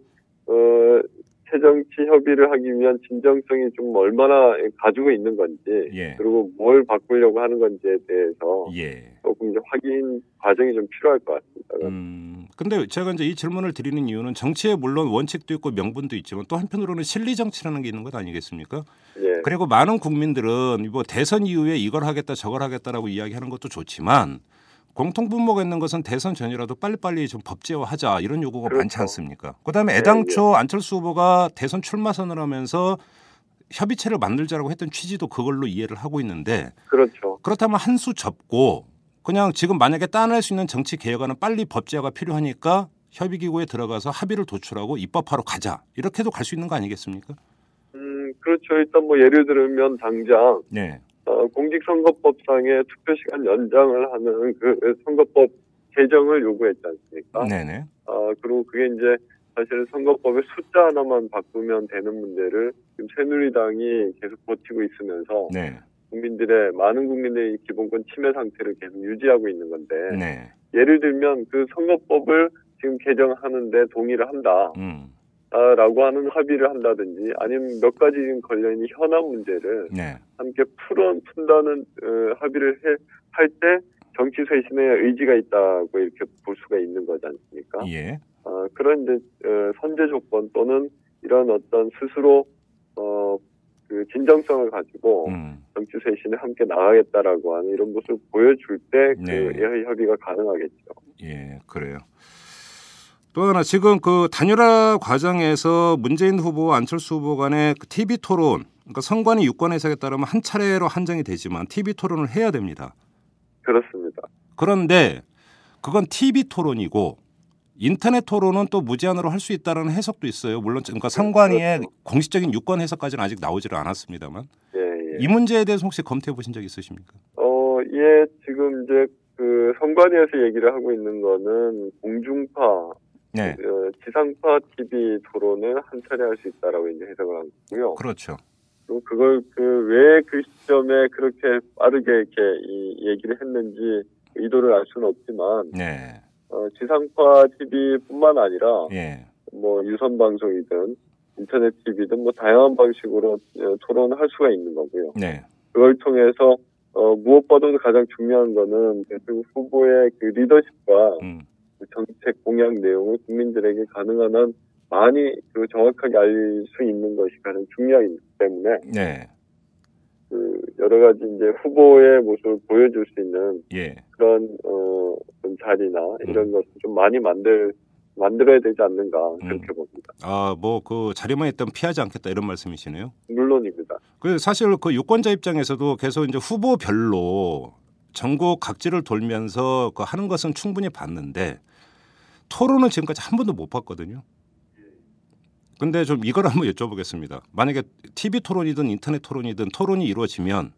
Speaker 7: 어, 새정치 협의를 하기 위한 진정성이 좀 얼마나 가지고 있는 건지,
Speaker 2: 예.
Speaker 7: 그리고 뭘 바꾸려고 하는 건지에 대해서
Speaker 2: 예.
Speaker 7: 조금 이제 확인 과정이 좀 필요할 것 같습니다.
Speaker 2: 음. 근데 제가 이제 이 질문을 드리는 이유는 정치에 물론 원칙도 있고 명분도 있지만 또 한편으로는 실리 정치라는 게 있는 것 아니겠습니까?
Speaker 7: 예,
Speaker 2: 그리고 많은 국민들은 뭐 대선 이후에 이걸 하겠다 저걸 하겠다라고 이야기하는 것도 좋지만 공통 분모가 있는 것은 대선 전이라도 빨리빨리 좀 법제화하자 이런 요구가
Speaker 7: 그렇죠.
Speaker 2: 많지 않습니까? 그다음에
Speaker 7: 네,
Speaker 2: 애당초 안철수 후보가 대선 출마 선언을 하면서 협의체를 만들자라고 했던 취지도 그걸로 이해를 하고 있는데
Speaker 7: 그렇죠.
Speaker 2: 그렇다면 한 수 접고 그냥 지금 만약에 따낼 수 있는 정치 개혁안은 빨리 법제화가 필요하니까 협의기구에 들어가서 합의를 도출하고 입법화로 가자 이렇게도 갈 수 있는 거 아니겠습니까?
Speaker 7: 음, 그렇죠. 일단 뭐 예를 들면 당장,
Speaker 2: 네,
Speaker 7: 어, 공직선거법상의 투표시간 연장을 하는 그 선거법 개정을 요구했지 않습니까?
Speaker 2: 네네,
Speaker 7: 아, 그리고 그게 이제 사실 선거법의 숫자 하나만 바꾸면 되는 문제를 지금 새누리당이 계속 버티고 있으면서
Speaker 2: 네,
Speaker 7: 국민들의 많은 국민들의 기본권 침해 상태를 계속 유지하고 있는 건데
Speaker 2: 네,
Speaker 7: 예를 들면 그 선거법을 지금 개정하는데 동의를 한다.
Speaker 2: 음,
Speaker 7: 아, 라고 하는 합의를 한다든지 아니면 몇 가지 지금 걸려 있는 현안 문제를
Speaker 2: 네,
Speaker 7: 함께 풀어, 푼다는 어, 합의를 해, 할때 정치 쇄신의 의지가 있다고 이렇게 볼 수가 있는 거지 않습니까?
Speaker 2: 예,
Speaker 7: 어, 그런 이제 어, 선제 조건 또는 이런 어떤 스스로 어, 그 진정성을 가지고
Speaker 2: 음,
Speaker 7: 정치 쇄신에 함께 나가겠다라고 하는 이런 모습을 보여줄 때그
Speaker 2: 네.
Speaker 7: 협의가 가능하겠죠.
Speaker 2: 예, 그래요. 또 하나 지금 그 단일화 과정에서 문재인 후보, 안철수 후보 간의 그 TV 토론, 그러니까 선관위 유권 해석에 따르면 한 차례로 한정이 되지만 TV 토론을 해야 됩니다.
Speaker 7: 그렇습니다.
Speaker 2: 그런데 그건 TV 토론이고 인터넷 토론은 또 무제한으로 할 수 있다는 해석도 있어요. 물론 그러니까 선관위의 공식적인 유권 해석까지는 아직 나오지를 않았습니다만
Speaker 7: 예, 예.
Speaker 2: 이 문제에 대해서 혹시 검토해 보신 적 있으십니까?
Speaker 7: 어, 이 예, 지금 이제 그 선관위에서 얘기를 하고 있는 거는 공중파,
Speaker 2: 네,
Speaker 7: 어, 지상파 TV 토론을 한 차례 할 수 있다라고 이제 해석을 한 거고요.
Speaker 2: 그렇죠.
Speaker 7: 또 그걸 그 왜 그 시점에 그렇게 빠르게 이렇게 이 얘기를 했는지 의도를 알 수는 없지만
Speaker 2: 네,
Speaker 7: 어, 지상파 TV뿐만 아니라
Speaker 2: 예,
Speaker 7: 뭐 유선 방송이든 인터넷 TV든 뭐 다양한 방식으로 어, 토론을 할 수가 있는 거고요.
Speaker 2: 네,
Speaker 7: 그걸 통해서 어, 무엇보다도 가장 중요한 거는 대통령 후보의 그 리더십과
Speaker 2: 음,
Speaker 7: 그 정책 공약 내용을 국민들에게 가능한 한 많이 그 정확하게 알 수 있는 것이 가장 중요하기 때문에
Speaker 2: 네,
Speaker 7: 그 여러 가지 이제 후보의 모습을 보여줄 수 있는
Speaker 2: 예,
Speaker 7: 그런 어 자리나 이런 것을 좀 많이 만들 만들어야 되지 않는가 그렇게 봅니다.
Speaker 2: 아, 뭐 그 자리만 있다면 피하지 않겠다 이런 말씀이시네요.
Speaker 7: 물론입니다.
Speaker 2: 그 사실 그 유권자 입장에서도 계속 이제 후보별로 전국 각지를 돌면서 그 하는 것은 충분히 봤는데 토론은 지금까지 한 번도 못 봤거든요. 근데 좀 이걸 한번 여쭤보겠습니다. 만약에 TV 토론이든 인터넷 토론이든 토론이 이루어지면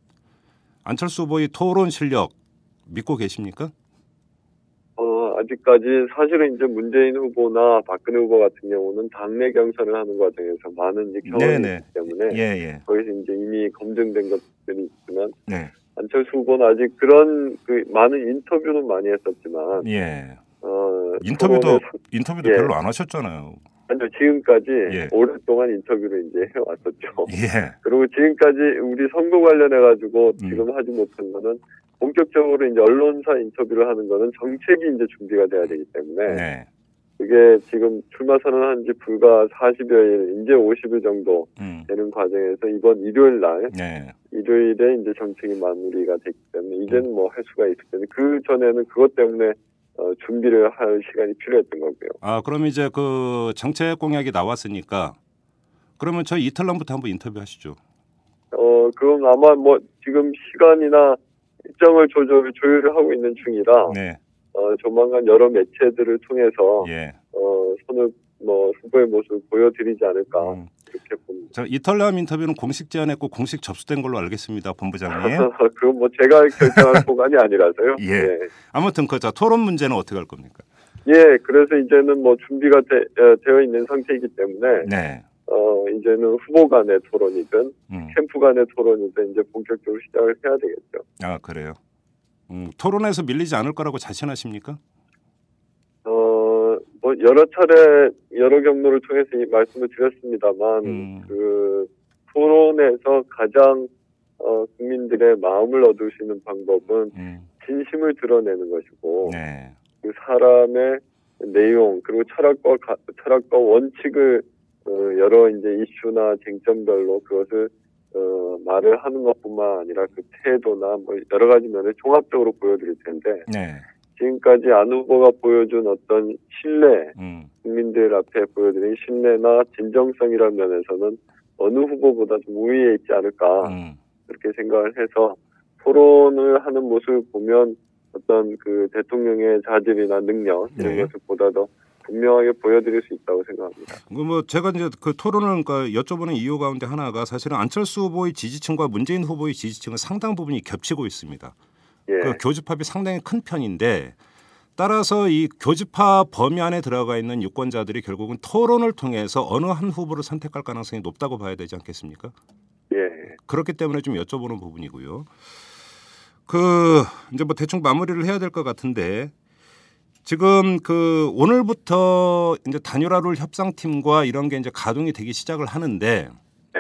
Speaker 2: 안철수 후보의 토론 실력 믿고 계십니까?
Speaker 7: 어 아직까지 사실은 이제 문재인 후보나 박근혜 후보 같은 경우는 당내 경선을 하는 과정에서 많은 이제 경험이
Speaker 2: 네네.
Speaker 7: 있기 때문에
Speaker 2: 예, 예.
Speaker 7: 거기서 이제 이미 검증된 것들이 있지만
Speaker 2: 네.
Speaker 7: 안철수 후보는 아직 그런 그 많은 인터뷰는 많이 했었지만
Speaker 2: 예.
Speaker 7: 어
Speaker 2: 인터뷰도 인터뷰도
Speaker 7: 예.
Speaker 2: 별로 안 하셨잖아요.
Speaker 7: 아니요 지금까지
Speaker 2: 예.
Speaker 7: 오랫동안 인터뷰를 이제 해왔었죠.
Speaker 2: 예.
Speaker 7: 그리고 지금까지 우리 선거 관련해 가지고
Speaker 2: 음.
Speaker 7: 지금 하지 못한 거는 본격적으로 이제 언론사 인터뷰를 하는 거는 정책이 이제 준비가 돼야 되기 때문에
Speaker 2: 네.
Speaker 7: 그게 지금 출마 선언한 지 불과 40여 일, 이제 50일 정도
Speaker 2: 음.
Speaker 7: 되는 과정에서 이번 일요일 날,
Speaker 2: 네.
Speaker 7: 일요일에 이제 정책이 마무리가 됐기 때문에 이제는 뭐 할 수가 있을 텐데 그 전에는 그것 때문에 어, 준비를 할 시간이 필요했던 거고요.
Speaker 2: 아, 그럼 이제 그 정책 공약이 나왔으니까 그러면 저희 이틀 남부터 한번 인터뷰 하시죠.
Speaker 7: 어, 그럼 아마 뭐 지금 시간이나 일정을 조절, 조율을 하고 있는 중이라
Speaker 2: 네.
Speaker 7: 어, 조만간 여러 매체들을 통해서
Speaker 2: 예.
Speaker 7: 어, 손을 뭐 후보의 모습을 보여드리지 않을까
Speaker 2: 음.
Speaker 7: 그렇게 봅니다.
Speaker 2: 자, 이탈남 인터뷰는 공식 제안했고 공식 접수된 걸로 알겠습니다, 본부장님.
Speaker 7: 그건 뭐 제가 결정할 소관이 아니라서요.
Speaker 2: 예. 아무튼 그 자, 토론 문제는 어떻게 할 겁니까?
Speaker 7: 예, 그래서 이제는 뭐 준비가 되, 어, 되어 있는 상태이기 때문에
Speaker 2: 네.
Speaker 7: 어, 이제는 후보 간의 토론이든
Speaker 2: 음.
Speaker 7: 캠프 간의 토론이든 이제 본격적으로 시작을 해야 되겠죠.
Speaker 2: 아, 그래요. 음, 토론에서 밀리지 않을 거라고 자신하십니까?
Speaker 7: 어, 뭐 여러 차례 여러 경로를 통해서 이 말씀을 드렸습니다만
Speaker 2: 음.
Speaker 7: 그 토론에서 가장 어, 국민들의 마음을 얻을 수 있는 방법은
Speaker 2: 음.
Speaker 7: 진심을 드러내는 것이고
Speaker 2: 네.
Speaker 7: 그 사람의 내용 그리고 철학과 가- 철학과 원칙을 어, 여러 이제 이슈나 쟁점별로 그것을 어, 말을 하는 것뿐만 아니라 그 태도나 뭐 여러 가지 면을 종합적으로 보여드릴 텐데
Speaker 2: 네.
Speaker 7: 지금까지 안 후보가 보여준 어떤 신뢰
Speaker 2: 음.
Speaker 7: 국민들 앞에 보여드린 신뢰나 진정성이라는 면에서는 어느 후보보다 좀 우위에 있지 않을까
Speaker 2: 음.
Speaker 7: 그렇게 생각을 해서 토론을 하는 모습을 보면 어떤 그 대통령의 자질이나 능력 이런
Speaker 2: 네.
Speaker 7: 것을 보다 더 분명하게 보여드릴 수 있다고 생각합니다.
Speaker 2: 그뭐 제가 이제 그 토론을 그러니까 여쭤보는 이유 가운데 하나가 사실은 안철수 후보의 지지층과 문재인 후보의 지지층은 상당 부분이 겹치고 있습니다.
Speaker 7: 예,
Speaker 2: 그 교집합이 상당히 큰 편인데 따라서 이 교집합 범위 안에 들어가 있는 유권자들이 결국은 토론을 통해서 어느 한 후보를 선택할 가능성이 높다고 봐야 되지 않겠습니까?
Speaker 7: 예,
Speaker 2: 그렇기 때문에 좀 여쭤보는 부분이고요. 그 이제 뭐 대충 마무리를 해야 될 것 같은데 지금 그 오늘부터 이제 단일화룰 협상팀과 이런 게 이제 가동이 되기 시작을 하는데
Speaker 7: 예.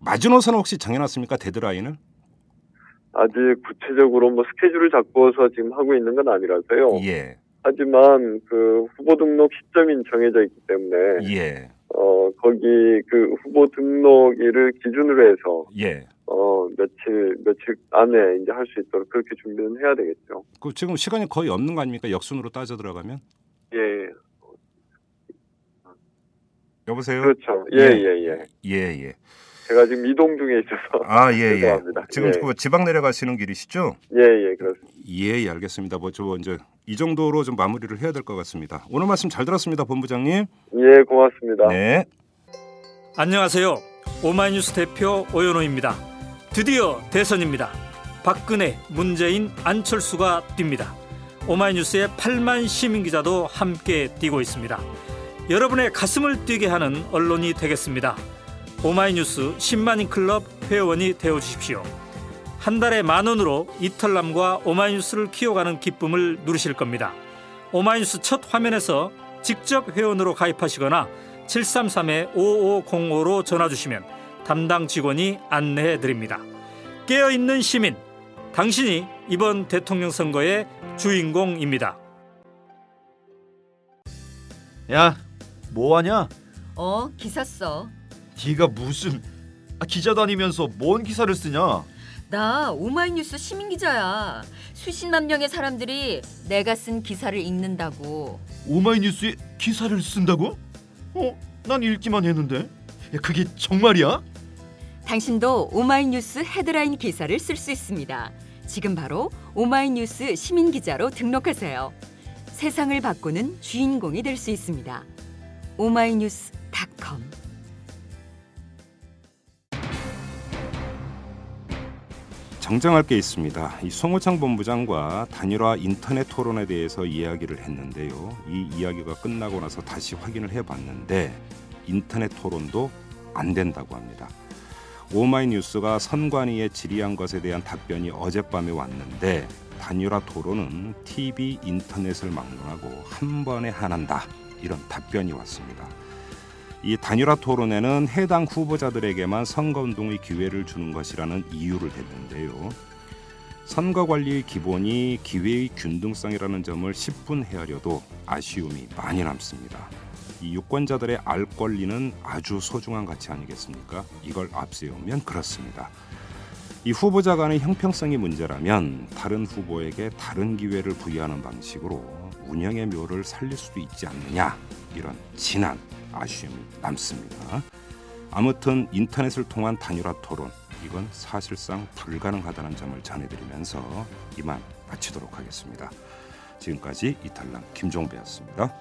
Speaker 2: 마지노선은 혹시 정해놨습니까 데드라인을?
Speaker 7: 아직 구체적으로 뭐 스케줄을 잡고서 지금 하고 있는 건 아니라서요.
Speaker 2: 예,
Speaker 7: 하지만 그 후보 등록 시점이 정해져 있기 때문에
Speaker 2: 예,
Speaker 7: 어 거기 그 후보 등록일을 기준으로 해서
Speaker 2: 예.
Speaker 7: 어 며칠 며칠 안에 이제 할 수 있도록 그렇게 준비는 해야 되겠죠.
Speaker 2: 그 지금 시간이 거의 없는 거 아닙니까? 역순으로 따져 들어가면
Speaker 7: 예,
Speaker 2: 여보세요.
Speaker 7: 그렇죠. 예,
Speaker 2: 예.
Speaker 7: 예, 예.
Speaker 2: 예, 예.
Speaker 7: 제가 지금 이동 중에 있어서
Speaker 2: 아, 예, 예.
Speaker 7: 죄송합니다.
Speaker 2: 지금
Speaker 7: 예.
Speaker 2: 그 지방 내려가시는 길이시죠?
Speaker 7: 예, 예, 그렇습니다.
Speaker 2: 예, 예, 알겠습니다. 뭐 저 이제 이 정도로 좀 마무리를 해야 될 것 같습니다. 오늘 말씀 잘 들었습니다, 본부장님.
Speaker 7: 예, 고맙습니다.
Speaker 2: 네.
Speaker 8: 안녕하세요. 오마이뉴스 대표 오연호입니다. 드디어 대선입니다. 박근혜, 문재인, 안철수가 뜁니다. 오마이뉴스의 8만 시민 기자도 함께 뛰고 있습니다. 여러분의 가슴을 뛰게 하는 언론이 되겠습니다. 오마이뉴스 10만인 클럽 회원이 되어 주십시오. 한 달에 만 원으로 이털남과 오마이뉴스를 키워가는 기쁨을 누리실 겁니다. 오마이뉴스 첫 화면에서 직접 회원으로 가입하시거나 733-5505로 전화 주시면 담당 직원이 안내해 드립니다. 깨어있는 시민, 당신이 이번 대통령 선거의 주인공입니다.
Speaker 3: 야, 뭐 하냐?
Speaker 4: 어, 기사 써.
Speaker 3: 네가 무슨 아, 기자도 아니면서 뭔 기사를 쓰냐?
Speaker 4: 나 오마이뉴스 시민 기자야. 수십만 명의 사람들이 내가 쓴 기사를 읽는다고.
Speaker 3: 오마이뉴스에 기사를 쓴다고? 어, 난 읽기만 했는데. 야, 그게 정말이야?
Speaker 4: 당신도 오마이뉴스 헤드라인 기사를 쓸 수 있습니다. 지금 바로 오마이뉴스 시민 기자로 등록하세요. 세상을 바꾸는 주인공이 될 수 있습니다. 오마이뉴스닷컴
Speaker 2: 정정할 게 있습니다. 이 송호창 본부장과 단일화 인터넷 토론에 대해서 이야기를 했는데요. 이 이야기가 끝나고 나서 다시 확인을 해봤는데 인터넷 토론도 안 된다고 합니다. 오마이뉴스가 선관위에 질의한 것에 대한 답변이 어젯밤에 왔는데 단일화 토론은 TV 인터넷을 막론하고 한 번에 한한다 이런 답변이 왔습니다. 이 단일화 토론에는 해당 후보자들에게만 선거 운동의 기회를 주는 것이라는 이유를 댔는데요. 선거 관리의 기본이 기회의 균등성이라는 점을 10분 헤아려도 아쉬움이 많이 남습니다. 이 유권자들의 알 권리는 아주 소중한 가치 아니겠습니까? 이걸 앞세우면 그렇습니다. 이 후보자 간의 형평성이 문제라면 다른 후보에게 다른 기회를 부여하는 방식으로 운영의 묘를 살릴 수도 있지 않느냐 이런 진한 아쉬움이 남습니다. 아무튼 인터넷을 통한 단일화 토론 이건 사실상 불가능하다는 점을 전해드리면서 이만 마치도록 하겠습니다. 지금까지 이탈남 김종배였습니다.